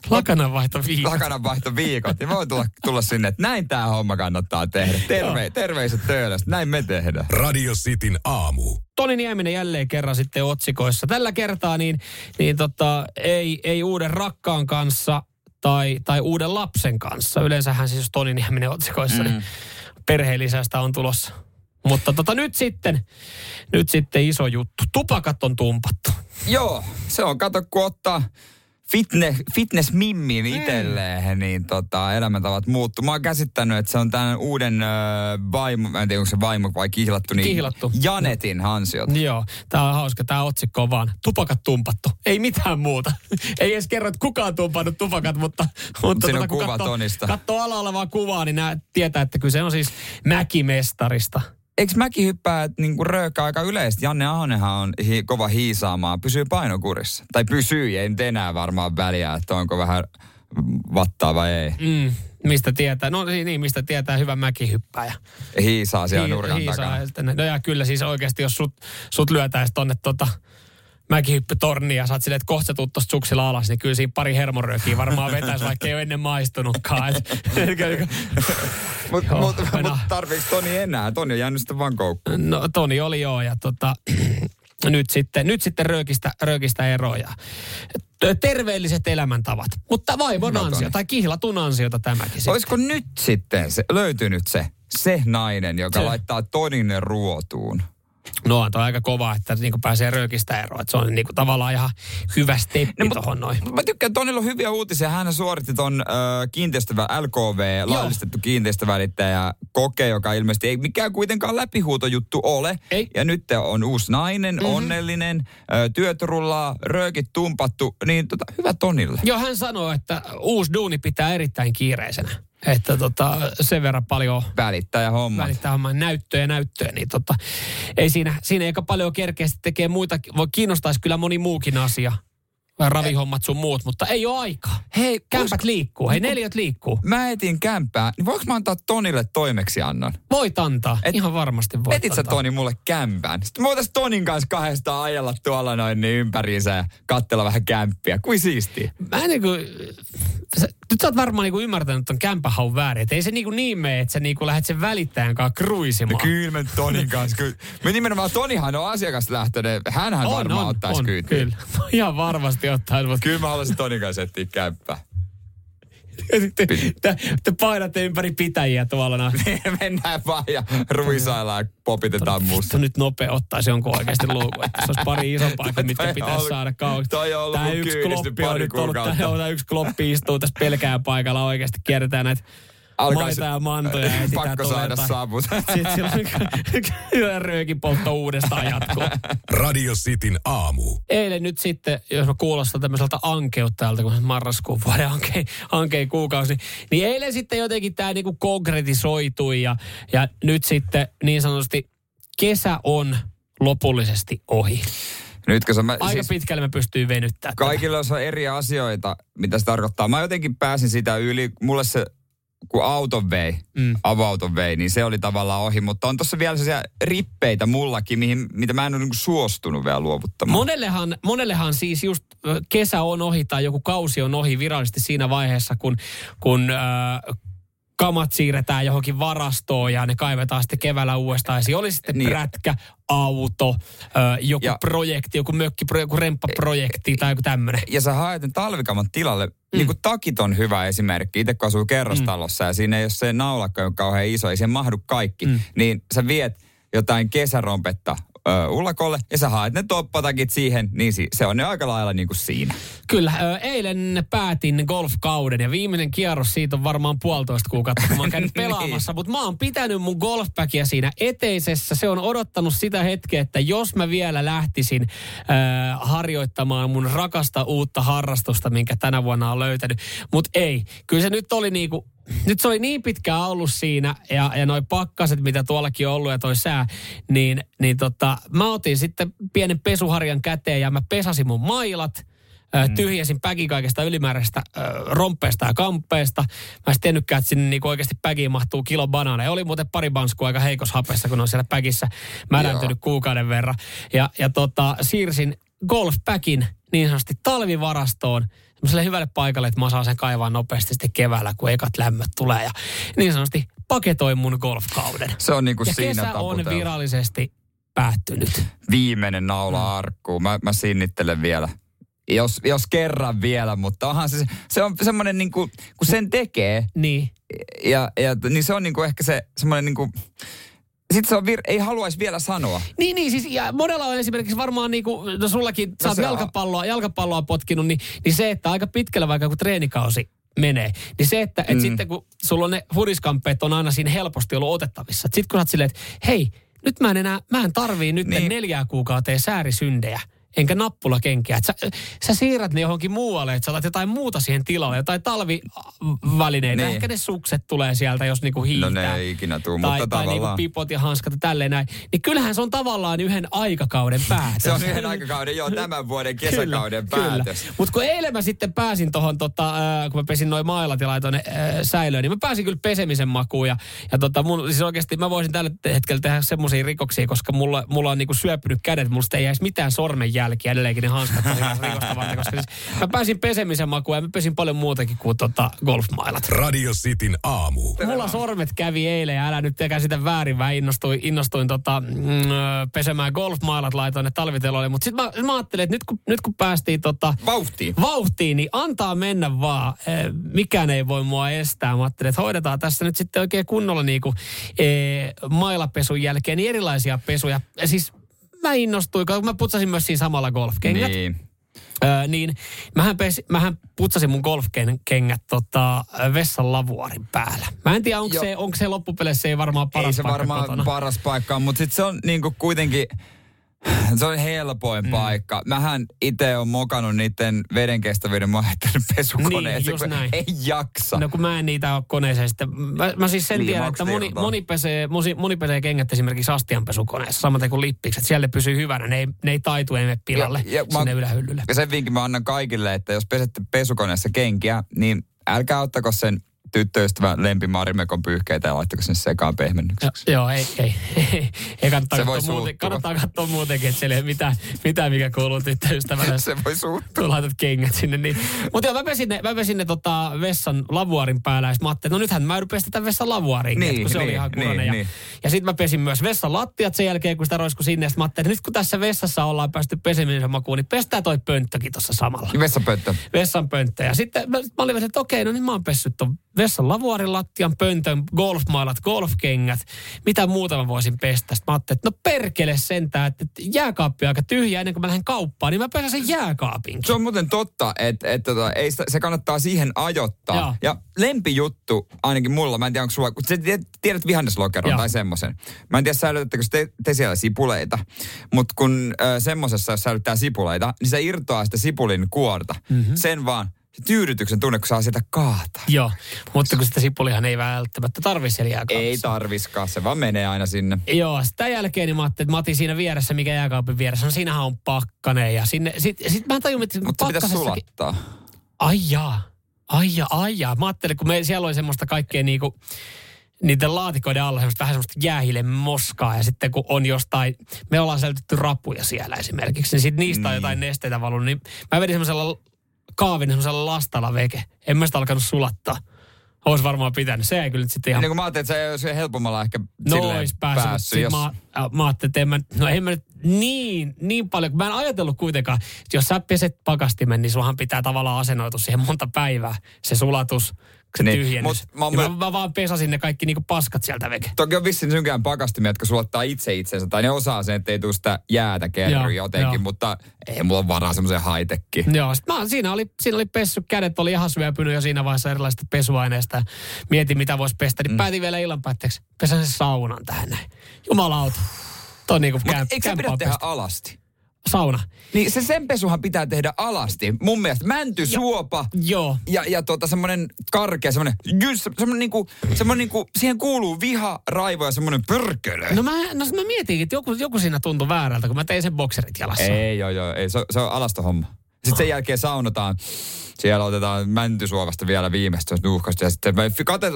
Speaker 2: Lakananvaihtoviikot.
Speaker 3: Lakananvaihtoviikot. Ja voi tulla, tulla sinne, että näin tämä homma kannattaa tehdä. Terve, terveiset töölöstä, näin me tehdään.
Speaker 1: Radio Cityn aamu.
Speaker 2: Toni Nieminen jälleen kerran sitten otsikoissa. Tällä kertaa niin, niin tota, ei, ei uuden rakkaan kanssa tai, tai uuden lapsen kanssa. Yleensähän siis Toni Nieminen otsikoissa, niin mm. niin perheellisästä on tulossa. Mutta tota, nyt sitten, nyt sitten iso juttu. Tupakat on tumpattu.
Speaker 3: Joo, se on, kato kun ottaa fitness, fitness mimmiin mm. itselleen, niin tota, elämäntavat muuttuu. Mä oon käsittänyt, että se on tämän uuden ö, vaimo, mä en tiedä onko se vaimo vai kihlattu, niin
Speaker 2: kihlattu.
Speaker 3: Janetin hansiot.
Speaker 2: Joo, tää on hauska, tää otsikko on vaan tupakat tumpattu. Ei mitään muuta. Ei edes kerro, että kukaan tumpannut tupakat, mutta, mutta
Speaker 3: Siinä tota, on kuva katsoo, Tonista.
Speaker 2: Katsoo ala olevaa kuvaa, niin nää tietää, että kyse on siis mäkimestarista
Speaker 3: eikö mäkin hyppää niin kuin röökää aika yleisesti? Janne Ahonenhan on hi- kova hiisaamaan. Pysyy painokurissa. Tai pysyy, ei nyt enää varmaan väliä, että onko vähän vattaa vai ei.
Speaker 2: Mm, mistä tietää? No niin, mistä tietää hyvä mäkihyppääjä.
Speaker 3: Hiisaa siellä Hi- nurkan hiisaa takana.
Speaker 2: Sitten, no ja kyllä siis oikeasti, jos sut, sut lyötäisiin tonne tota, mäkihyppytorni ja saat silleen, että kohta tuut tosta suksilla alas, niin kyllä siinä pari hermoröökiä varmaan vetäisi, vaikka ei ole ennen maistunutkaan.
Speaker 3: Mutta mut, mut, tarviiko Toni enää? Toni on jäänyt sitten vaan koukkuun.
Speaker 2: No Toni oli joo ja tota, nyt sitten, nyt sitten röökistä, röökistä eroja. Terveelliset elämäntavat. Mutta vaimon no, ansio tai kihlatun ansiota tämäkin.
Speaker 3: Olisiko nyt sitten se, löytynyt se, se nainen, joka se. laittaa Toninen ruotuun?
Speaker 2: No on aika kova, että niin pääsee röökistä eroon. Että se on niin kuin tavallaan ihan hyvä steppi no, tuohon noin.
Speaker 3: Mä tykkään, Tonilla on hyviä uutisia. Hän suoritti ton äh, kiinteistövä LKV, Joo. laillistettu kiinteistövälittäjä koke, joka ilmeisesti ei mikään kuitenkaan läpihuutojuttu ole.
Speaker 2: Ei.
Speaker 3: Ja nyt on uusi nainen, mm-hmm. onnellinen, äh, työt rullaa, röökit tumpattu. Niin tota, hyvä Tonille.
Speaker 2: Joo, hän sanoi, että uusi duuni pitää erittäin kiireisenä. Että tota, sen verran paljon...
Speaker 3: Välittää homma.
Speaker 2: Välittää homma. Näyttöä ja näyttöä. Niin tota, ei siinä, siinä eikä paljon kerkeästi tekee muita. Voi kiinnostaisi kyllä moni muukin asia ravihommat sun muut, mutta ei ole aikaa. Hei, Kämpät liikkuu, hei neljät liikkuu.
Speaker 3: Mä etin kämpää, niin voinko mä antaa Tonille toimeksiannon?
Speaker 2: Voit antaa, Et, ihan varmasti voit
Speaker 3: Etit sä Toni mulle kämpään? Sitten me Tonin kanssa kahdestaan ajella tuolla noin niin ympäriinsä ja katsella vähän kämppiä. Kuin siistiä.
Speaker 2: Mä niin kuin, sä, nyt sä oot varmaan niinku ymmärtänyt ton kämpähaun väärin. Että ei se niinku niin mene, että sä niinku lähdet sen välittäjän kanssa kruisimaan.
Speaker 3: No kyllä me Tonin kanssa. Kyllä. Me nimenomaan Tonihan on asiakaslähtöinen. Hänhän on, varmaan on, ottaisi
Speaker 2: on,
Speaker 3: kyytiin.
Speaker 2: Kyllä. Ihan varmasti ottaisi. Mutta...
Speaker 3: Kyllä mä haluaisin Tonin kanssa etsiä kämppää.
Speaker 2: Sitten te, te painatte ympäri pitäjiä tuolla. No.
Speaker 3: Mennään vaan ja ruisaillaan ja popitetaan musta.
Speaker 2: nyt nopea ottaisi jonkun oikeasti luukun. Että se olisi pari isompaa, mitkä pitäisi saada kauaksi.
Speaker 3: Toi on ollut Tämä yksi kloppi on nyt ollut,
Speaker 2: tämä yksi kloppi istuu tässä pelkää paikalla oikeasti. Kierretään näitä Alkaisi, maita ja mantoja. Ja
Speaker 3: pakko saada saavut.
Speaker 2: Sitten silloin röökin poltto uudestaan jatkuu.
Speaker 1: Radio Cityn aamu.
Speaker 2: Eilen nyt sitten, jos mä kuulostan tämmöiseltä ankeuttajalta, kun marraskuun vuoden ankein, ankein kuukausi, niin eilen sitten jotenkin tämä niinku konkretisoitui ja, ja nyt sitten niin sanotusti kesä on lopullisesti ohi.
Speaker 3: Nytkö sä,
Speaker 2: mä, Aika siis pitkälle me pystyy venyttämään.
Speaker 3: Kaikilla on eri asioita, mitä se tarkoittaa. Mä jotenkin pääsin sitä yli. Mulle se kun auton vei, mm. avauton vei, niin se oli tavallaan ohi. Mutta on tuossa vielä sellaisia rippeitä mullakin, mihin, mitä mä en ole niin suostunut vielä luovuttamaan.
Speaker 2: Monellehan, monellehan siis just kesä on ohi tai joku kausi on ohi virallisesti siinä vaiheessa, kun, kun äh, kamat siirretään johonkin varastoon ja ne kaivetaan sitten keväällä uudestaan esiin. Oli sitten niin. prätkä, auto, joku ja, projekti, joku mökki, joku remppaprojekti tai joku tämmöinen.
Speaker 3: Ja sä haet ne talvikamat tilalle. Mm. Niin kuin takit on hyvä esimerkki. Itse kun asuu kerrostalossa mm. ja siinä ei ole se naulakka, joka on kauhean iso, ei siihen mahdu kaikki. Mm. Niin sä viet jotain kesärompetta ö, ullakolle ja sä haet ne toppatakit siihen, niin se on ne aika lailla niin kuin siinä.
Speaker 2: Kyllä, ö, eilen päätin golfkauden ja viimeinen kierros siitä on varmaan puolitoista kuukautta, kun mä oon käynyt niin. pelaamassa, niin. mutta mä oon pitänyt mun golfbackia siinä eteisessä. Se on odottanut sitä hetkeä, että jos mä vielä lähtisin ö, harjoittamaan mun rakasta uutta harrastusta, minkä tänä vuonna on löytänyt. Mutta ei, kyllä se nyt oli niinku nyt se oli niin pitkään ollut siinä ja, ja noi pakkaset, mitä tuollakin on ollut ja toi sää, niin, niin tota, mä otin sitten pienen pesuharjan käteen ja mä pesasin mun mailat, mm. tyhjäsin päki kaikesta ylimääräisestä äh, rompeesta ja kampeesta. Mä en tiennytkään, että sinne niinku oikeasti päkiin mahtuu kilo banaaneja. Oli muuten pari banskua aika heikossa hapessa, kun on siellä päkissä märäntynyt kuukauden verran. Ja, ja tota, siirsin golfpäkin niin sanotusti talvivarastoon semmoiselle hyvälle paikalle, että mä saan sen kaivaa nopeasti sitten keväällä, kun ekat lämmöt tulee. Ja niin sanotusti paketoin mun golfkauden.
Speaker 3: Se on niin kuin
Speaker 2: ja
Speaker 3: siinä
Speaker 2: kesä on virallisesti päättynyt.
Speaker 3: Viimeinen naula mm. arkkuun. Mä, mä sinnittelen vielä. Jos, jos kerran vielä, mutta onhan se, se on semmoinen niin kuin, kun sen tekee.
Speaker 2: Niin.
Speaker 3: Ja, ja niin se on niin kuin ehkä se semmoinen niin kuin, sitten se on vir- ei haluaisi vielä sanoa.
Speaker 2: Niin, niin siis ja monella on esimerkiksi varmaan niin kuin, no sullakin, no sä oot jalkapalloa, jalkapalloa potkinut, niin, niin se, että aika pitkällä vaikka kun treenikausi menee, niin se, että et mm. sitten kun sulla on ne hudiskamppeet on aina siinä helposti ollut otettavissa. Sitten kun sä oot silleen, että hei, nyt mä en enää, mä en tarvii nyt niin. neljää kuukauteen säärisyndejä enkä nappulakenkiä. Että sä, sä siirrät ne johonkin muualle, että sä laitat jotain muuta siihen tilalle, jotain talvivälineitä. Niin. Ehkä ne sukset tulee sieltä, jos niinku hiihtää.
Speaker 3: No ne ei ikinä tuu,
Speaker 2: tai,
Speaker 3: mutta
Speaker 2: tai niinku pipot ja hanskat ja tälleen näin. Niin kyllähän se on tavallaan yhden aikakauden päätös.
Speaker 3: se on yhden aikakauden, joo, tämän vuoden kesäkauden kyllä, päätös.
Speaker 2: Mutta kun eilen mä sitten pääsin tuohon, tota, äh, kun mä pesin noin mailat ja laitoin ne äh, säilöön, niin mä pääsin kyllä pesemisen makuun. Ja, ja tota, mun, siis oikeasti mä voisin tällä hetkellä tehdä semmoisia rikoksia, koska mulla, mulla on niinku syöpynyt kädet, musta ei jäisi mitään sormen jälkiä. Edelleenkin ne hanskat rikosta varten, koska siis mä pääsin pesemisen makuun ja mä pesin paljon muutakin kuin tota golfmailat.
Speaker 1: Radio Cityn aamu.
Speaker 2: Mulla sormet kävi eilen ja älä nyt tekää sitä väärin. Mä innostuin, innostuin tota, mm, pesemään golfmailat, laitoin ne talviteloille. Mutta sitten mä, mä ajattelin, että nyt kun, nyt kun päästiin tota,
Speaker 3: vauhtiin.
Speaker 2: vauhtiin, niin antaa mennä vaan. Mikään ei voi mua estää. Mä ajattelin, että hoidetaan tässä nyt sitten oikein kunnolla niinku, e, mailapesun jälkeen niin erilaisia pesuja. Siis mä innostuin, kun mä putsasin myös siinä samalla golfkengät. Niin. Öö, niin mähän, pesi, mähän putsasin mun golfkengät tota, vessan lavuarin päällä. Mä en tiedä, onko se, onko se loppupeleissä ei varmaan paras
Speaker 3: Ei se
Speaker 2: paikka
Speaker 3: varmaan
Speaker 2: kotona.
Speaker 3: paras paikka, mutta sitten se on niinku kuitenkin se on helpoin mm. paikka. Mähän itse on mokannut niiden vedenkestävyyden, mä oon pesukoneeseen, niin, näin. ei jaksa.
Speaker 2: No kun mä en niitä ole koneeseen sitten. Mä, mä siis sen tiedän, että moni, moni, pesee, moni pesee kengät esimerkiksi astianpesukoneessa, samaten kuin lippikset. Siellä pysyy hyvänä, ne ei, ne ei taitu, ei mene pilalle ja, ja sinne mä, ylähyllylle.
Speaker 3: Ja sen vinkin mä annan kaikille, että jos pesette pesukoneessa kenkiä, niin älkää ottako sen tyttöystävä lempi Marimekon pyyhkeitä ja laittako sinne sekaan pehmennykseksi?
Speaker 2: Jo, joo, ei, ei, ei, ei kannattaa, se voi muuten, kannattaa katsoa muutenkin, että siellä ei mitään, mitään mikä kuuluu tyttöystävälle.
Speaker 3: se voi suuttua.
Speaker 2: Laitat kengät sinne. Niin. Mutta joo, mä pesin ne, mä pesin ne tota vessan lavuarin päällä ja mä ajattelin, no nythän mä pestä tämän vessan lavuarin, niin, kun se niin, oli ihan. Niin, ja, niin. ja sitten mä pesin myös vessan lattiat sen jälkeen, kun sitä roisku sinne. Ja mä ajattelin, nyt kun tässä vessassa ollaan päästy pesemisen makuun, niin pestää toi pönttökin tuossa samalla.
Speaker 3: Vessanpönttö.
Speaker 2: Vessanpönttö. Ja sitten mä, mä olin että okei, no niin mä oon pessyt ton vessan lavuarin lattian, pöntön, golfmailat, golfkengät. Mitä muuta mä voisin pestä? Sitten mä ajattelin, että no perkele sentään, että jääkaappi on aika tyhjä ennen kuin mä lähden kauppaan, niin mä pesen sen jääkaapin.
Speaker 3: Se on muuten totta, että, että tota, ei sitä, se kannattaa siihen ajoittaa. Joo. Ja lempijuttu ainakin mulla, mä en tiedä onko sulla, kun sä tiedät vihanneslokeron tai semmoisen. Mä en tiedä säilytättekö te, te siellä sipuleita, mutta kun äh, semmosessa, jos säilyttää sipuleita, niin se irtoaa sitä sipulin kuorta. Mm-hmm. Sen vaan tyydytyksen tunne, kun saa sitä kaataa.
Speaker 2: Joo, mutta kun sitä sipulihan ei välttämättä tarvi siellä jääkaapissa.
Speaker 3: Ei tarviskaan, se vaan menee aina sinne.
Speaker 2: Joo, sitä jälkeen niin mä ajattelin, että mä otin siinä vieressä, mikä jääkaapin vieressä on, siinähän on pakkane ja sinne, sit, sit mä tajun, että
Speaker 3: Mutta se pitäisi sulattaa.
Speaker 2: Ai jaa, ai jaa, ai jaa. Mä ajattelin, kun me, siellä oli semmoista kaikkea niinku, niiden laatikoiden alla semmoista vähän semmoista jäähille moskaa ja sitten kun on jostain, me ollaan säilytetty rapuja siellä esimerkiksi, niin sitten niistä niin. on jotain nesteitä valunut, niin mä vedin semmoisella kaavin semmoisella lastalla veke. En mä sitä alkanut sulattaa. Olisi varmaan pitänyt. Se ei kyllä sitten ihan...
Speaker 3: Niin kuin mä ajattelin, että se olisi helpommalla ehkä no, olisi päässyt. päässyt
Speaker 2: jos... mä, mä ajattelin, että en mä, no en mä nyt niin, niin paljon, mä en ajatellut kuitenkaan, että jos sä peset pakastimen, niin sullahan pitää tavallaan asennoitua siihen monta päivää. Se sulatus, se niin, tyhjennys. Mut, mä, mä, mä, vaan pesasin ne kaikki niinku paskat sieltä veke.
Speaker 3: Toki on vissiin synkään pakastimia, jotka sulattaa itse itsensä, tai ne osaa sen, että ei tule sitä jäätä kerry jotenkin, joo. mutta ei mulla ole varaa semmoiseen high
Speaker 2: Joo, sit mä, siinä, oli, siinä oli pessy, kädet oli ihan syöpynyt jo siinä vaiheessa erilaisista pesuaineista. Mietin, mitä voisi pestä, niin mm. päätin vielä illan päätteeksi, pesän sen saunan tähän näin. Jumalauta. Toi niinku
Speaker 3: kämp, eikö sä pidä tehdä alasti?
Speaker 2: Sauna.
Speaker 3: Niin se sen pesuhan pitää tehdä alasti. Mun mielestä mänty, suopa
Speaker 2: Joo.
Speaker 3: ja, ja tota semmonen karkea, semmonen, jys, semmonen niinku, semmonen niinku, siihen kuuluu viha, raivo ja semmonen pörkölö.
Speaker 2: No mä, no mä mietin, että joku, joku siinä tuntui väärältä, kun mä tein sen bokserit jalassa.
Speaker 3: Ei, joo, joo, ei, se, se on alasta homma. Sitten sen jälkeen saunotaan. Siellä otetaan mäntysuovasta vielä viimeistä nuuhkasta ja sitten me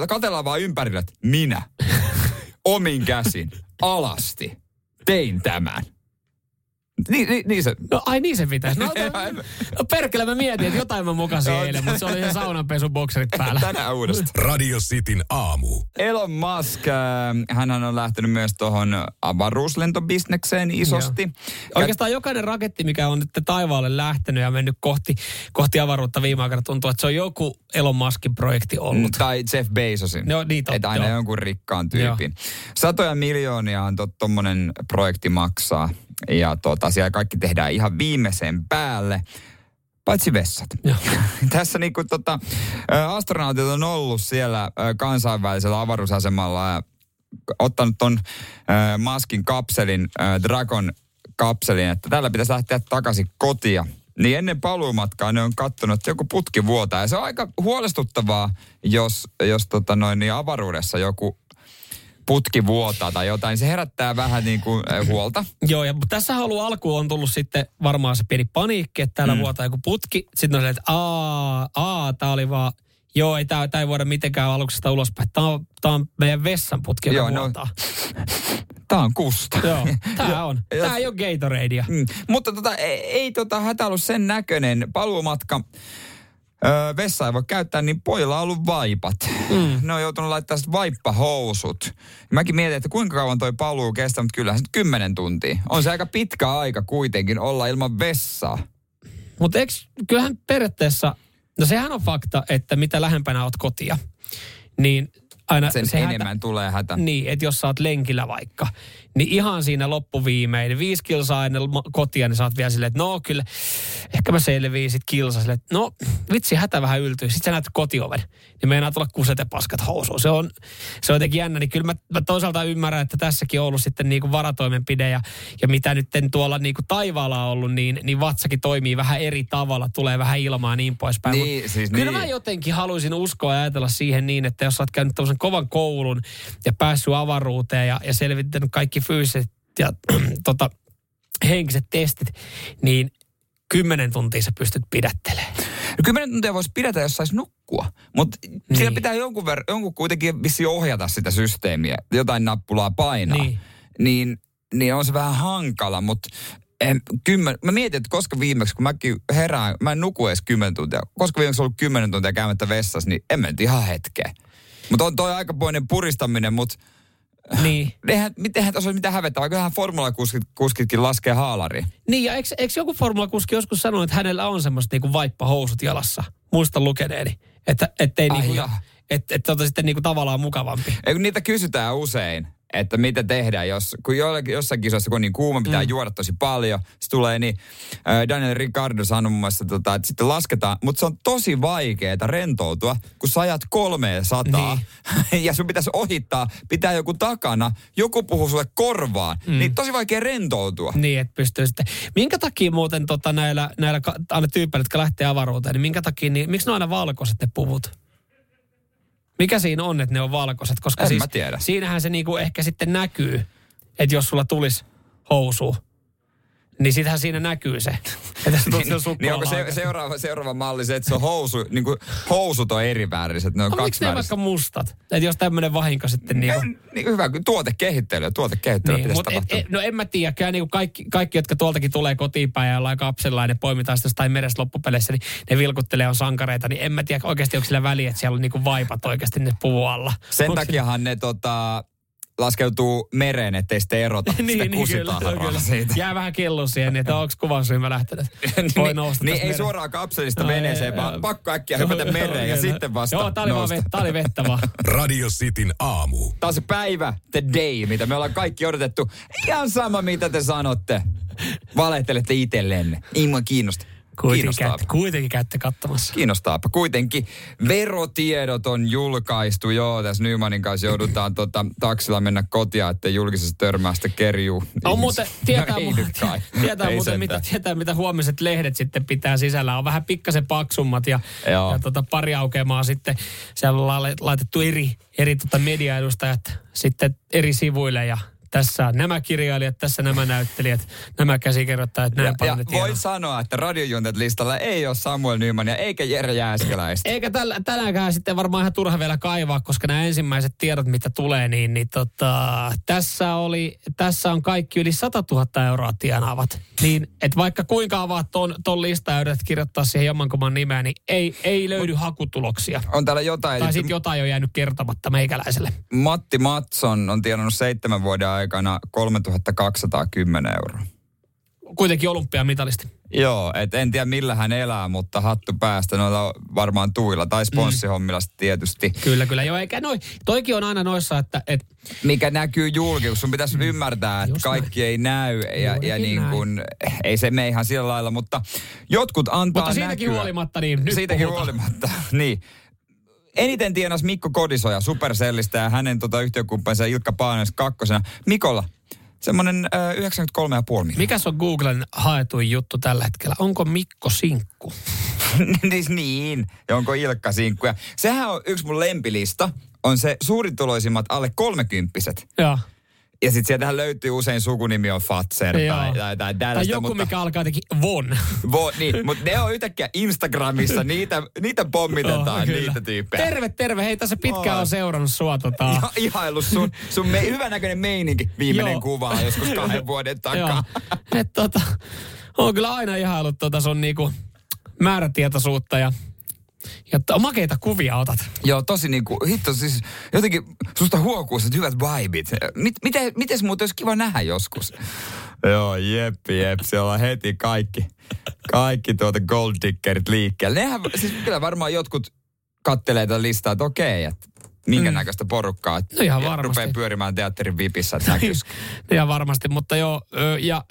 Speaker 3: katellaan vaan ympärillä, että minä omin käsin alasti tein tämän. Niin, niin, niin se.
Speaker 2: No ai niin se pitäisi. No, no, no perkele mä mietin, että jotain mä mukasin no, eilen, mutta se oli se saunanpesu bokserit päällä.
Speaker 3: Tänään uudestaan.
Speaker 1: Radio Cityn aamu.
Speaker 3: Elon Musk, äh, hän on lähtenyt myös tuohon avaruuslentobisnekseen isosti. Joo.
Speaker 2: Oikeastaan jokainen raketti, mikä on nyt taivaalle lähtenyt ja mennyt kohti, kohti avaruutta viime aikoina, tuntuu, että se on joku Elon Muskin projekti ollut. Mm,
Speaker 3: tai Jeff Bezosin.
Speaker 2: No, niin totta,
Speaker 3: Että aina joo. jonkun rikkaan tyypin. Joo. Satoja miljoonia on tuommoinen projekti maksaa. Ja tota, siellä kaikki tehdään ihan viimeisen päälle. Paitsi vessat. Tässä niinku tota, astronautit on ollut siellä kansainvälisellä avaruusasemalla ja ottanut ton äh, Maskin kapselin, äh, Dragon kapselin, että tällä pitäisi lähteä takaisin kotia. Niin ennen paluumatkaa ne on katsonut, että joku putki vuotaa. Ja se on aika huolestuttavaa, jos, jos tota noin, niin avaruudessa joku putki vuotaa tai jotain, se herättää vähän niin kuin äh, huolta.
Speaker 2: Joo, ja tässä halu alku on tullut sitten varmaan se pieni paniikki, että täällä mm. vuotaa joku putki. Sitten on se, että aa, aa, tää oli vaan, joo, ei tää, tää ei voida mitenkään aluksesta ulospäin. Tää on, tää on meidän vessanputki, joka joo, no, vuotaa. No,
Speaker 3: Tää on kusta.
Speaker 2: Joo, tää on. Tää ei ole Gatoradea. Mm.
Speaker 3: Mutta tota, ei, ei tota hätä ollut sen näköinen. Paluumatka öö, vessa ei voi käyttää, niin pojilla on ollut vaipat. Mm. Ne on joutunut laittaa vaippahousut. Mäkin mietin, että kuinka kauan toi paluu kestää, mutta kyllähän se kymmenen tuntia. On se aika pitkä aika kuitenkin olla ilman vessaa.
Speaker 2: Mutta kyllähän periaatteessa, no sehän on fakta, että mitä lähempänä oot kotia, niin aina
Speaker 3: sen se enemmän hätä, tulee hätä.
Speaker 2: Niin, että jos sä oot lenkillä vaikka, niin ihan siinä loppuviimein, viisi kilsaa ennen kotia, niin sä oot vielä silleen, että no kyllä, ehkä mä selviin sit kilsa silleen, että no vitsi, hätä vähän yltyy. Sitten sä näet kotioven, niin meinaa tulla kuset ja paskat housuun. Se on, se on jotenkin jännä, niin kyllä mä, mä toisaalta ymmärrän, että tässäkin on ollut sitten niinku varatoimenpide ja, ja mitä nyt tuolla niinku taivaalla on ollut, niin, niin vatsakin toimii vähän eri tavalla, tulee vähän ilmaa ja niin poispäin.
Speaker 3: Niin, siis
Speaker 2: kyllä
Speaker 3: niin.
Speaker 2: mä jotenkin haluaisin uskoa ja ajatella siihen niin, että jos sä oot käynyt kovan koulun ja päässyt avaruuteen ja, ja selvittänyt kaikki fyysiset ja tota, henkiset testit, niin kymmenen tuntia sä pystyt pidättelemään.
Speaker 3: No kymmenen tuntia voisi pidätä, jos saisi nukkua. Mutta niin. siellä pitää jonkun, ver- jonkun kuitenkin vissi ohjata sitä systeemiä, jotain nappulaa painaa. Niin. Niin, niin on se vähän hankala, mutta en, kymmen, mä mietin, että koska viimeksi, kun mäkin herään, mä en nuku edes kymmenen tuntia, koska viimeksi ollut kymmenen tuntia käymättä vessassa, niin en mennyt ihan hetkeä. Mutta on toi aikapoinen puristaminen, mutta niin. Eihän, mitenhän tuossa ole mitään hävettä, vaikka formulakuskitkin laskee haalari.
Speaker 2: Niin, ja eikö, eikö joku formulakuski joskus sanonut, että hänellä on semmoista niinku vaippahousut jalassa? Muista lukeneeni. Että ettei Ai niinku, että et, et, sitten niinku tavallaan mukavampi.
Speaker 3: Ei, kun niitä kysytään usein että mitä tehdään, jos, kun jossain kisoissa, kun on niin kuuma, pitää mm. juoda tosi paljon, se tulee niin, äh, Daniel Ricardo sanoi muun muassa, tota, että sitten lasketaan, mutta se on tosi vaikeaa rentoutua, kun sä ajat kolmeen sataa niin. ja sun pitäisi ohittaa, pitää joku takana, joku puhuu sulle korvaan, mm. niin tosi vaikea rentoutua.
Speaker 2: Niin, että pystyy sitten. Minkä takia muuten tota, näillä, näillä aina tyypeillä, jotka lähtee avaruuteen, niin minkä takia, niin, miksi ne on aina valkoiset ne puvut? Mikä siinä on, että ne on valkoiset? Koska
Speaker 3: en
Speaker 2: siis
Speaker 3: mä tiedä.
Speaker 2: siinähän se niinku ehkä sitten näkyy, että jos sulla tulisi housu, niin sitähän siinä näkyy se. Että se niin,
Speaker 3: niin onko se, seuraava, seuraava malli se, että se on housu, niin kuin housut on eri väriset, ne on no, kaksi
Speaker 2: miksi vaikka mustat? Että jos tämmöinen vahinko sitten niin,
Speaker 3: kuin... niin hyvä, tuotekehittely, tuotekehittely niin,
Speaker 2: mutta et, et, no en mä tiedä, kyllä niin kaikki, kaikki, jotka tuoltakin tulee kotiin päin ja ollaan kapsella ja ne poimitaan sitä jostain merestä loppupeleissä, niin ne vilkuttelee on sankareita, niin en mä tiedä oikeasti onko sillä väliä, että siellä on niin kuin vaipat oikeasti ne puvualla.
Speaker 3: Sen Onko takiahan se... ne tota, laskeutuu mereen, ettei sitten erota niin, sitä niin, kyllä, kyllä. siitä.
Speaker 2: Jää vähän kello siihen, että onko kuvausryhmä lähtenyt. Voi niin,
Speaker 3: nousta niin ei mereen. suoraan kapselista no, veneeseen, vaan pakko äkkiä hypätä mereen ja sitten vasta
Speaker 2: Joo, tää oli, vaan vet, tää oli vettä vaan.
Speaker 1: Radio Cityn aamu.
Speaker 3: Tää on se päivä, the day, mitä me ollaan kaikki odotettu. Ihan sama, mitä te sanotte. Valehtelette itsellenne. Ei mua kiinnosta.
Speaker 2: Kuitenkin, käytte, kuitenkin käytte katsomassa.
Speaker 3: Kiinnostaapa. Kuitenkin verotiedot on julkaistu. Joo, tässä Nymanin kanssa joudutaan tota, taksilla mennä kotia, että julkisessa törmää sitten kerjuu.
Speaker 2: On muuten, tietää, no, mu- tietää muuten, mitä, tietää, mitä huomiset lehdet sitten pitää sisällä. On vähän pikkasen paksummat ja, ja tota, pari aukeamaa sitten. Siellä on laitettu eri, eri tota mediaedustajat sitten eri sivuille ja tässä nämä kirjailijat, tässä nämä näyttelijät, nämä käsikirjoittajat, näin
Speaker 3: paljon ja voin sanoa, että radiojuntet listalla ei ole Samuel ja eikä Jere Jääskeläistä.
Speaker 2: Eikä täl, tänäänkään sitten varmaan ihan turha vielä kaivaa, koska nämä ensimmäiset tiedot, mitä tulee, niin, niin tota, tässä, oli, tässä on kaikki yli 100 000 euroa tienaavat. Niin, että vaikka kuinka avaat ton, ton lista ja yrität kirjoittaa siihen jommankumman nimeä, niin ei, ei löydy hakutuloksia.
Speaker 3: On täällä jotain.
Speaker 2: Tai sitten jotain on jäänyt kertomatta meikäläiselle.
Speaker 3: Matti Matson on tienannut seitsemän vuoden aikana 3210 euroa.
Speaker 2: Kuitenkin olympiamitalisti.
Speaker 3: Joo, et en tiedä millä hän elää, mutta hattu päästä noilla varmaan tuilla tai sponssihommilla mm. tietysti.
Speaker 2: Kyllä, kyllä. Joo, eikä noi, toikin on aina noissa, että... Et...
Speaker 3: Mikä näkyy julki, sun pitäisi mm. ymmärtää, että Just kaikki näin. ei näy ja, ja niin kun, ei se mene ihan sillä lailla, mutta jotkut antaa
Speaker 2: Mutta siitäkin näkyä. huolimatta, niin nyt
Speaker 3: Siitäkin puhutaan. huolimatta, niin. Eniten tienas Mikko Kodisoja Supercellistä ja hänen tota, yhtiökumppaninsa Ilkka Paanes kakkosena. Mikolla, semmoinen äh, 93,5
Speaker 2: Mikä on Googlen haetuin juttu tällä hetkellä? Onko Mikko sinkku?
Speaker 3: niin, ja onko Ilkka sinkku? Ja sehän on yksi mun lempilista, on se suurituloisimmat alle kolmekymppiset.
Speaker 2: Joo.
Speaker 3: Ja sitten sieltähän löytyy usein sukunimi on Fatser Joo. tai, tai, tai tällaista.
Speaker 2: Tai joku, mutta, mikä alkaa jotenkin Von.
Speaker 3: Von, niin, mutta ne on yhtäkkiä Instagramissa, niitä, niitä pommitetaan, oh, niitä tyyppejä.
Speaker 2: Terve, terve. Hei, tässä pitkään oh. on seurannut sua. Tota.
Speaker 3: Iha, ihaillut sun, sun me, hyvänäköinen meininki. Viimeinen kuva joskus kahden vuoden takaa.
Speaker 2: Et, tota, on kyllä aina ihailut tota sun niinku määrätietoisuutta ja ja makeita kuvia otat.
Speaker 3: Joo, tosi niinku, hitto siis jotenkin susta huokuu että hyvät vibit. Mit, miten, mites muuten olisi kiva nähdä joskus? Joo, jeppi, jep, siellä on heti kaikki, kaikki tuota gold diggerit liikkeelle. Nehän, siis kyllä varmaan jotkut kattelee tätä listaa, että okei, että minkä mm. näköistä porukkaa.
Speaker 2: No ihan varmasti.
Speaker 3: Rupeaa pyörimään teatterin vipissä, että näkyisi.
Speaker 2: ihan varmasti, mutta joo, ja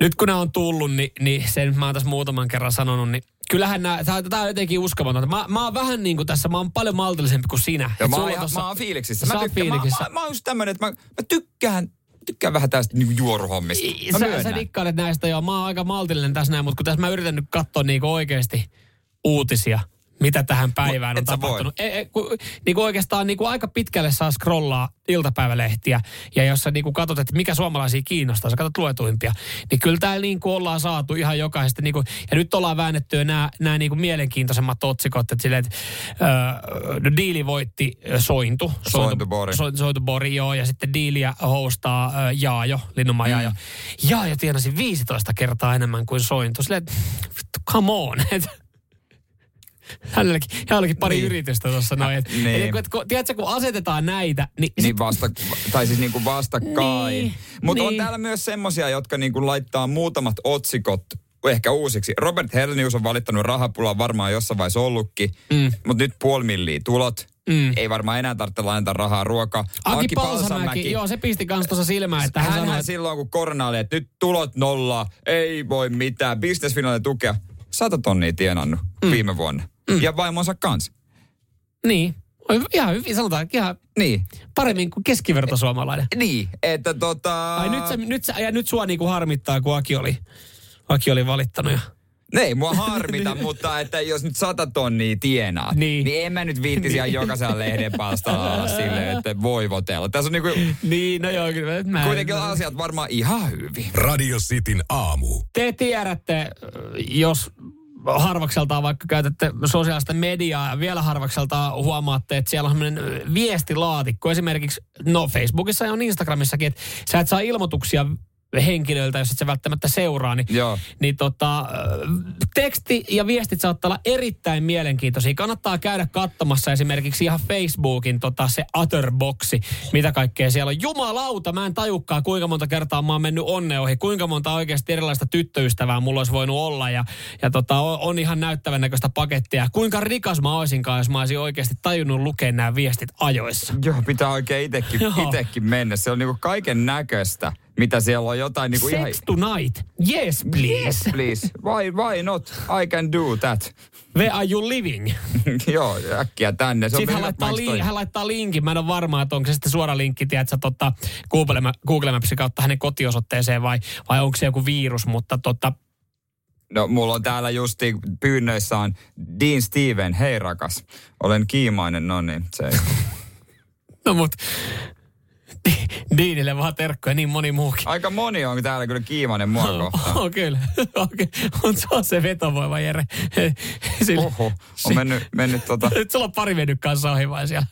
Speaker 2: nyt kun nämä on tullut, niin, niin sen mä oon tässä muutaman kerran sanonut, niin kyllähän nämä, tämä on jotenkin uskomatonta. Mä, mä oon vähän niin kuin tässä, mä oon paljon maltillisempi kuin sinä.
Speaker 3: Ja mä, oon, tossa, mä oon fiiliksissä. Mä, tykkään, fiiliksissä. Mä, mä, mä, oon just tämmönen, että mä, mä tykkään tykkään vähän tästä niin juoruhommista. Mä
Speaker 2: sä, sä dikkailet näistä jo. Mä oon aika maltillinen tässä näin, mutta kun tässä mä yritän nyt katsoa niin oikeasti uutisia, mitä tähän päivään on tapahtunut. E, e, ku, niin kuin oikeastaan niin kuin aika pitkälle saa scrollaa iltapäivälehtiä, ja jos sä niin kuin katsot, että mikä suomalaisia kiinnostaa, sä katsot luetuimpia, niin kyllä täällä niin kuin ollaan saatu ihan jokaisesta, niin kuin, ja nyt ollaan väännetty nämä, nämä niin kuin mielenkiintoisemmat otsikot, että silleen, että äh, diili voitti Sointu.
Speaker 3: Sointubori.
Speaker 2: Sointu, Sointubori, joo, ja sitten diiliä hostaa äh, Jaajo, Linnunmaa mm. Jaajo. Jaajo tienasi 15 kertaa enemmän kuin Sointu. Silleen, come on, hänelläkin, hänelläkin pari niin. yritystä tuossa noin. Et, niin. et, et, kun, tiedätkö, kun asetetaan näitä, niin...
Speaker 3: Niin vasta, tai siis niin kuin vastakkain. Niin, Mutta niin. on täällä myös semmosia, jotka niin kuin laittaa muutamat otsikot ehkä uusiksi. Robert Helnius on valittanut rahapulaa varmaan jossain vaiheessa ollutkin, mm. mutta nyt puoli milliä tulot. Mm. Ei varmaan enää tarvitse lainata rahaa ruoka.
Speaker 2: Aki, Aki Palsamäki, joo se pisti kans tuossa silmään. Että
Speaker 3: hän, hän sanoi, silloin kun korona oli, että nyt tulot nolla, ei voi mitään, bisnesfinaalle tukea. Sata tonnia tienannut mm. viime vuonna mm. ja vaimonsa kanssa.
Speaker 2: Niin. Ihan hyvin, sanotaan ihan niin. paremmin kuin keskivertosuomalainen.
Speaker 3: Niin, että tota...
Speaker 2: Ai nyt, sä, nyt, sä, ja nyt sua niinku harmittaa, kun Aki oli, Aki oli valittanut ja...
Speaker 3: Ne ei mua harmita, mutta että jos nyt sata tonnia tienaa, niin, niin en mä nyt viittisi ihan jokaisen lehden palstalla silleen, että voivotella. Tässä on niinku...
Speaker 2: Niin, no joo, kyllä.
Speaker 3: Mä kuitenkin en... asiat varmaan ihan hyvin.
Speaker 1: Radio Cityn aamu.
Speaker 2: Te tiedätte, jos harvakseltaan vaikka käytätte sosiaalista mediaa ja vielä harvakseltaan huomaatte, että siellä on sellainen viestilaatikko. Esimerkiksi, no Facebookissa ja on Instagramissakin, että sä et saa ilmoituksia henkilöiltä, jos et sä välttämättä seuraa, niin, Joo. niin tota, teksti ja viestit saattaa olla erittäin mielenkiintoisia. Kannattaa käydä katsomassa esimerkiksi ihan Facebookin tota, se Otterboxi, mitä kaikkea siellä on. Jumalauta, mä en tajukkaa kuinka monta kertaa mä oon mennyt onne ohi, kuinka monta oikeasti erilaista tyttöystävää mulla olisi voinut olla ja, ja tota, on ihan näyttävän näköistä pakettia. Kuinka rikas mä olisinkaan, jos mä olisin oikeasti tajunnut lukea nämä viestit ajoissa.
Speaker 3: Joo, pitää oikein itekin, itekin mennä. Se on niinku kaiken näköistä mitä siellä on jotain niin kuin
Speaker 2: Sex ihan... tonight. Yes, please. Yes,
Speaker 3: please. Why, why not? I can do that.
Speaker 2: Where are you living?
Speaker 3: Joo, äkkiä tänne. Se
Speaker 2: sitten hän laittaa, li- hän laittaa linkin. Mä en ole varma, että onko se sitten suora linkki, tiedätkö, tota, Google, Google Mapsin kautta hänen kotiosoitteeseen vai, vai onko se joku virus, mutta tota,
Speaker 3: No, mulla on täällä justi pyynnöissä on Dean Steven, hei rakas, olen kiimainen, no niin, se
Speaker 2: no mut, Diinille vaan terkkoja niin moni muukin.
Speaker 3: Aika moni on täällä kyllä kiimainen mua kohtaan.
Speaker 2: Oh, kyllä. Okay. On se, se vetovoima, Jere.
Speaker 3: Sille, Oho, on mennyt, mennyt tota...
Speaker 2: Nyt sulla on pari mennyt kanssa ohi vai siellä.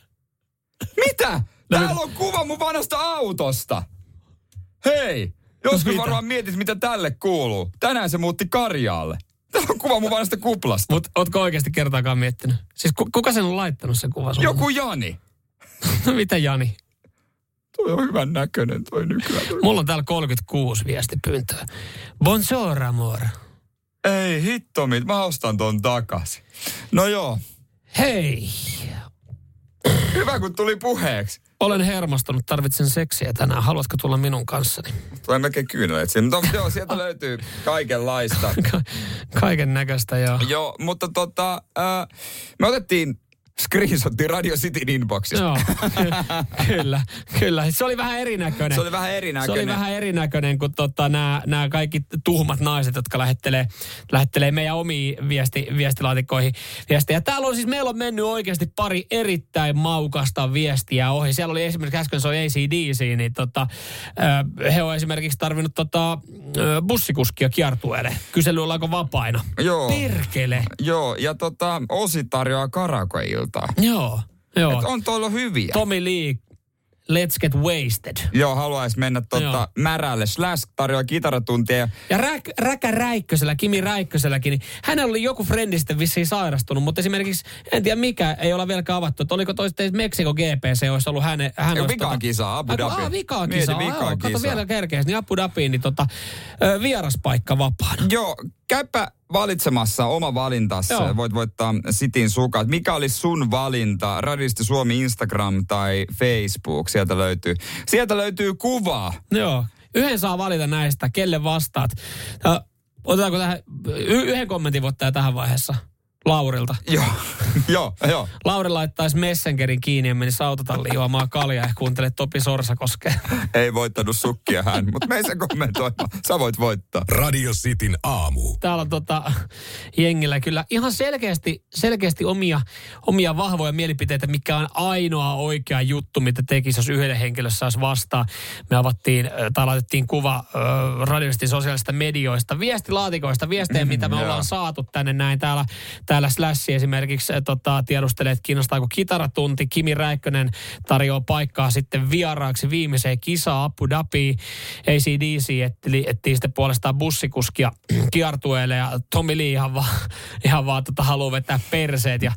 Speaker 3: Mitä? No, täällä on kuva mun vanhasta autosta. Hei, joskus no, varmaan mietit, mitä tälle kuuluu. Tänään se muutti Karjaalle. Täällä on kuva mun vanhasta kuplasta.
Speaker 2: Mut ootko oikeasti kertaakaan miettinyt? Siis kuka sen on laittanut sen kuvan
Speaker 3: Joku Jani.
Speaker 2: mitä Jani?
Speaker 3: Toi on hyvän näköinen toi nykyään.
Speaker 2: Mulla on täällä 36 viestipyyntöä. Bonjour, amor.
Speaker 3: Ei hitto, mit, mä ostan ton takas. No joo.
Speaker 2: Hei.
Speaker 3: Hyvä, kun tuli puheeksi.
Speaker 2: Olen hermostunut, tarvitsen seksiä tänään. Haluatko tulla minun kanssani?
Speaker 3: Tulee melkein kyyneleet siinä. Mutta joo, sieltä löytyy kaikenlaista.
Speaker 2: Ka- kaiken näköistä, joo.
Speaker 3: Joo, mutta tota, äh, me otettiin screenshotti Radio Cityn inboxista.
Speaker 2: Joo, kyllä, kyllä. Se oli vähän erinäköinen.
Speaker 3: Se oli vähän erinäköinen.
Speaker 2: Se oli vähän erinäköinen kuin tota, nämä kaikki tuhmat naiset, jotka lähettelee, lähettelee meidän omiin viesti, viestilaatikkoihin viestejä. Täällä on siis, meillä on mennyt oikeasti pari erittäin maukasta viestiä ohi. Siellä oli esimerkiksi äsken se oli ACDC, niin tota, he on esimerkiksi tarvinnut tota, bussikuskia kiertueelle. Kysely ollaanko vapaina.
Speaker 3: Joo.
Speaker 2: Perkele.
Speaker 3: Joo, ja tota, Osi tarjoaa karakoilta iltaa.
Speaker 2: Joo, joo.
Speaker 3: Et on tuolla hyviä.
Speaker 2: Tommy Lee Let's Get Wasted.
Speaker 3: Joo, haluaisi mennä tota märälle. Slash tarjoaa kitaratuntia.
Speaker 2: Ja Räk, Räkä Räikkösellä, Kimi Räikköselläkin, niin hänellä oli joku frendi sitten vissiin sairastunut, mutta esimerkiksi, en tiedä mikä, ei olla vieläkään avattu. Että oliko toista Meksiko GPC, olisi ollut hänen... Hän
Speaker 3: Ei, vikaa tota, kisa, Abu Dhabi.
Speaker 2: Ah, vikaa kisa. Kisa. Kato vielä kerkeästi, niin Abu Dhabiin, niin tota, vieraspaikka vapaana.
Speaker 3: Joo, käypä valitsemassa oma valintas. Joo. Voit voittaa Sitin sukat. Mikä olisi sun valinta? Radisti Suomi Instagram tai Facebook. Sieltä löytyy, sieltä löytyy kuvaa.
Speaker 2: Joo. Yhden saa valita näistä, kelle vastaat. Otetaanko tähän, y- yhden kommentin voittaja tähän vaiheessa? Laurilta.
Speaker 3: Joo, joo, joo.
Speaker 2: Lauri laittaisi Messengerin kiinni ja menisi autotalliin juomaan kaljaa ja kuuntelee Topi Sorsakoskea.
Speaker 3: Ei voittanut sukkia hän, mutta me se kommentoimaan. Sä voit voittaa.
Speaker 1: Radio Cityn aamu.
Speaker 2: Täällä on tota, jengillä kyllä ihan selkeästi, selkeästi omia, omia vahvoja mielipiteitä, mikä on ainoa oikea juttu, mitä tekisi, jos yhdelle henkilölle saisi vastaan. Me avattiin, tai laitettiin kuva äh, radioistin sosiaalisista medioista, viestilaatikoista, viestejä, mm, mitä me ollaan saatu tänne näin. Täällä, täällä Slash esimerkiksi äh, tota, tiedustelee, että kiinnostaako kitaratunti. Kimi Räikkönen tarjoaa paikkaa sitten vieraaksi viimeiseen kisaan Abu Dhabi. ACDC etti, etti sitten puolestaan bussikuskia kiertueelle ja Tommy Lee ihan vaan, ihan vaan tota, haluaa vetää perseet ja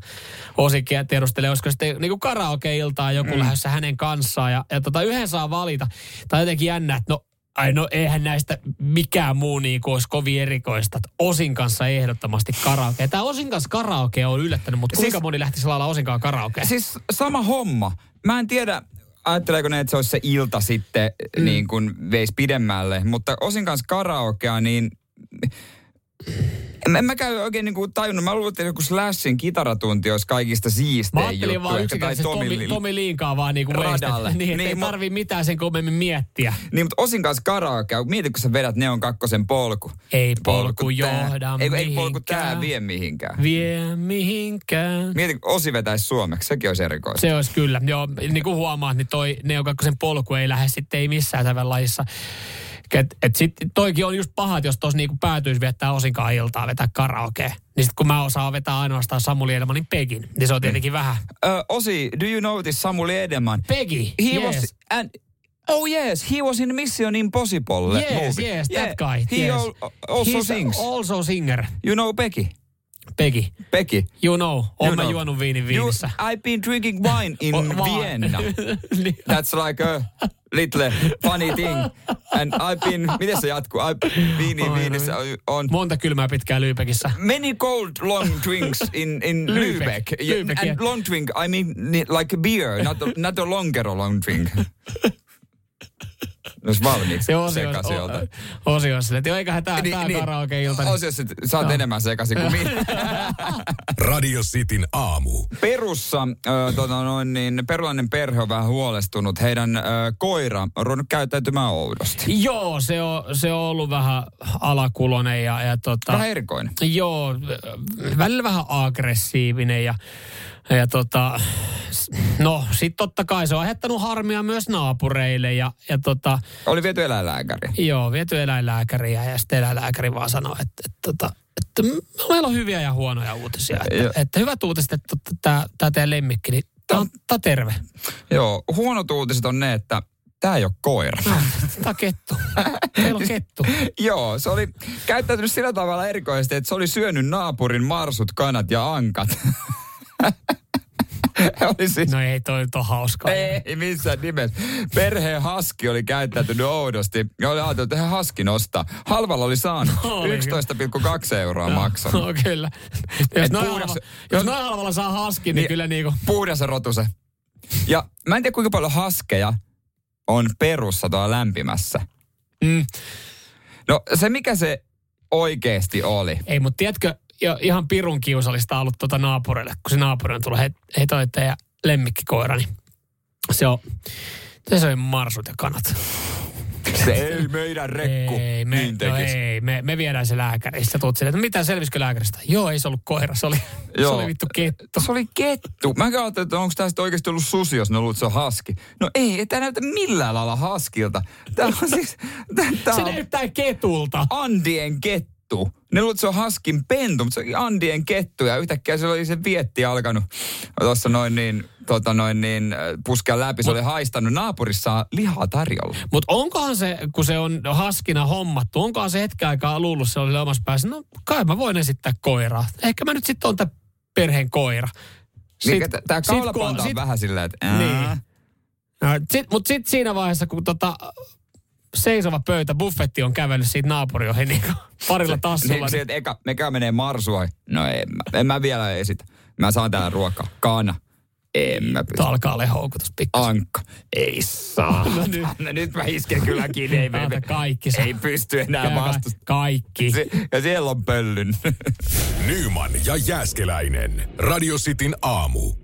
Speaker 2: Osikin tiedustelee, olisiko sitten niin karaoke-iltaa joku mm. lähdössä hänen kanssaan ja, ja tota, yhden saa valita. Tai jotenkin jännä, että no Ai no eihän näistä mikään muu niin kuin olisi kovin erikoista. Osin kanssa ehdottomasti karaoke. Tämä Osin kanssa karaoke on yllättänyt, mutta kuinka siis, moni lähtisi laulaa Osinkaan karaoke?
Speaker 3: Siis sama homma. Mä en tiedä, ajatteleeko ne, että se olisi se ilta sitten mm. niin kuin veisi pidemmälle. Mutta Osin kanssa karaokea, niin en, en mä käy oikein niinku tajunnut. Mä luulen, että joku Slashin kitaratunti olisi kaikista siistein
Speaker 2: Mä ajattelin juttu. vaan yksinkertaisesti Tomi, Tomi Liinkaa vaan niinku radalle. Niin, niin ei mu- tarvii mitään sen kummemmin miettiä.
Speaker 3: Niin, mutta osin kanssa karaoke. Mieti, kun sä vedät Neon kakkosen polku.
Speaker 2: Ei polku, polku johda
Speaker 3: ei, ei polku tää vie mihinkään.
Speaker 2: Vie mihinkään.
Speaker 3: Mieti, kun Osi vetäisi suomeksi. Sekin olisi erikoista.
Speaker 2: Se olisi kyllä. Joo, niin kuin huomaat, niin toi Neon kakkosen polku ei lähde sitten ei missään tämän lajissa et, et sit toikin on just paha, että jos tuossa niinku päätyisi viettää osinkaan iltaa vetää karaoke. Niin sit kun mä osaan vetää ainoastaan Samuli Edelmanin Pegin, niin se on tietenkin vähän.
Speaker 3: Uh, Osi, do you know this Samuli Edelman?
Speaker 2: Peggy,
Speaker 3: He
Speaker 2: yes.
Speaker 3: was, and, Oh yes, he was in Mission Impossible
Speaker 2: Yes,
Speaker 3: movie.
Speaker 2: yes, that yeah. guy.
Speaker 3: He
Speaker 2: yes.
Speaker 3: al- also
Speaker 2: He's
Speaker 3: sings.
Speaker 2: also singer.
Speaker 3: You know Becky?
Speaker 2: Peggy.
Speaker 3: Becky.
Speaker 2: You know, oon mä
Speaker 3: know.
Speaker 2: juonut viinin viinissä.
Speaker 3: You, I've been drinking wine in Vienna. That's like a little funny thing. And I've been, miten se jatkuu? I, viini
Speaker 2: Ai,
Speaker 3: viinissä on...
Speaker 2: Monta kylmää pitkää Lyypekissä.
Speaker 3: Many cold long drinks in, in Lübeck.
Speaker 2: Lübeck,
Speaker 3: and
Speaker 2: yeah.
Speaker 3: long drink, I mean like a beer, not a, not a longer long drink. Jos valmiiksi
Speaker 2: Se osio,
Speaker 3: sekaisin joltain.
Speaker 2: osio on silleen, että joo, eiköhän tää, niin, tää niin, karaoke-ilta. Niin.
Speaker 3: Osio, että sä oot no. enemmän sekaisin kuin minä.
Speaker 1: Radio Cityn aamu.
Speaker 3: Perussa äh, tota noin, niin, perulainen perhe on vähän huolestunut. Heidän äh, koira on ruvennut käyttäytymään oudosti.
Speaker 2: Joo, se on, se on ollut vähän alakulonen ja, ja tota,
Speaker 3: Vähän erikoinen.
Speaker 2: Joo, välillä vähän aggressiivinen ja, ja tota, no sit totta kai se on aiheuttanut harmia myös naapureille ja, ja tota,
Speaker 3: Oli viety eläinlääkäri.
Speaker 2: joo, viety eläinlääkäriä ja sitten eläinlääkäri vaan sanoi, että, että, että, että meillä on hyviä ja huonoja uutisia. Että, että hyvät uutiset, että tämä, tämä teidän lemmikki, niin tämä on, tää terve.
Speaker 3: Joo, huonot uutiset on ne, että tämä ei ole koira.
Speaker 2: Tämä on kettu. Meillä on kettu.
Speaker 3: Joo, se oli käyttäytynyt sillä tavalla erikoisesti, että se oli syönyt naapurin marsut, kanat ja ankat. oli siis...
Speaker 2: No ei toi nyt ole hauskaa.
Speaker 3: Ei missään nimessä. Perheen haski oli käyttäytynyt oudosti. Ja oli ajatellut, että hän haskin ostaa. Halvalla oli saanut.
Speaker 2: Oli
Speaker 3: 11,2 euroa maksanut.
Speaker 2: No kyllä. Jos
Speaker 3: Et
Speaker 2: noin,
Speaker 3: puhdas-
Speaker 2: halva, jos noin halvalla saa haski, niin,
Speaker 3: Niin.
Speaker 2: kyllä niinku...
Speaker 3: Puhdas ja rotuse. Ja mä en tiedä kuinka paljon haskeja on perussa tuolla lämpimässä.
Speaker 2: Mm,
Speaker 3: No se mikä se oikeesti oli.
Speaker 2: ei, mutta tiedätkö, jo, ihan pirun kiusallista ollut tuota naapurille, kun se naapuri on tullut, hei, hei toi teidän lemmikkikoira, niin se on, se söi marsut ja kanat.
Speaker 3: Se ei meidän rekku
Speaker 2: Ei, me,
Speaker 3: niin
Speaker 2: no ei, me, me viedään se lääkäriin. Tuut silleen, että mitä selvisikö lääkäristä? Joo, ei se ollut koira, se oli, se
Speaker 3: Joo.
Speaker 2: oli vittu kettu.
Speaker 3: Se oli kettu. Mä ajattelin, että onko tästä oikeasti ollut susi, jos ne luulet, se on haski. No ei, tämä näytä millään lailla haskilta. Tämä on siis, tämä
Speaker 2: Se
Speaker 3: on
Speaker 2: näyttää ketulta.
Speaker 3: Andien kettu. Ne luulet, että se on haskin pentu, mutta se onkin Andien kettu. Ja yhtäkkiä se oli se vietti alkanut tuossa noin niin, tota noin niin, äh, puskea läpi. Se oli haistanut naapurissa lihaa tarjolla.
Speaker 2: Mutta onkohan se, kun se on haskina hommattu, onkohan se hetken aikaa luullut se oli omassa päässä, no kai mä voin esittää koiraa. Ehkä mä nyt sitten on tämä perheen koira.
Speaker 3: Niin, Tämä
Speaker 2: sit
Speaker 3: kaulapanta on
Speaker 2: sit-
Speaker 3: vähän silleen, että... ää.
Speaker 2: Niin. Mutta sitten siinä vaiheessa, kun tota, seisova pöytä, buffetti on kävellyt siitä naapuri ohi niin parilla tassulla.
Speaker 3: Niin, että eka, eka menee marsua. No en mä, en mä vielä esitä. Mä saan täällä ruokaa. Kana. En mä pysty.
Speaker 2: Alkaa houkutus pikkasen.
Speaker 3: Ankka. Ei saa. No nyt. No nyt mä isken kyllä kiinni. Ei,
Speaker 2: ei, kaikki
Speaker 3: ei pysty enää vastustamaan.
Speaker 2: Kaikki. Se,
Speaker 3: ja siellä on pöllyn.
Speaker 1: Nyman ja Jääskeläinen. Radio Cityn aamu.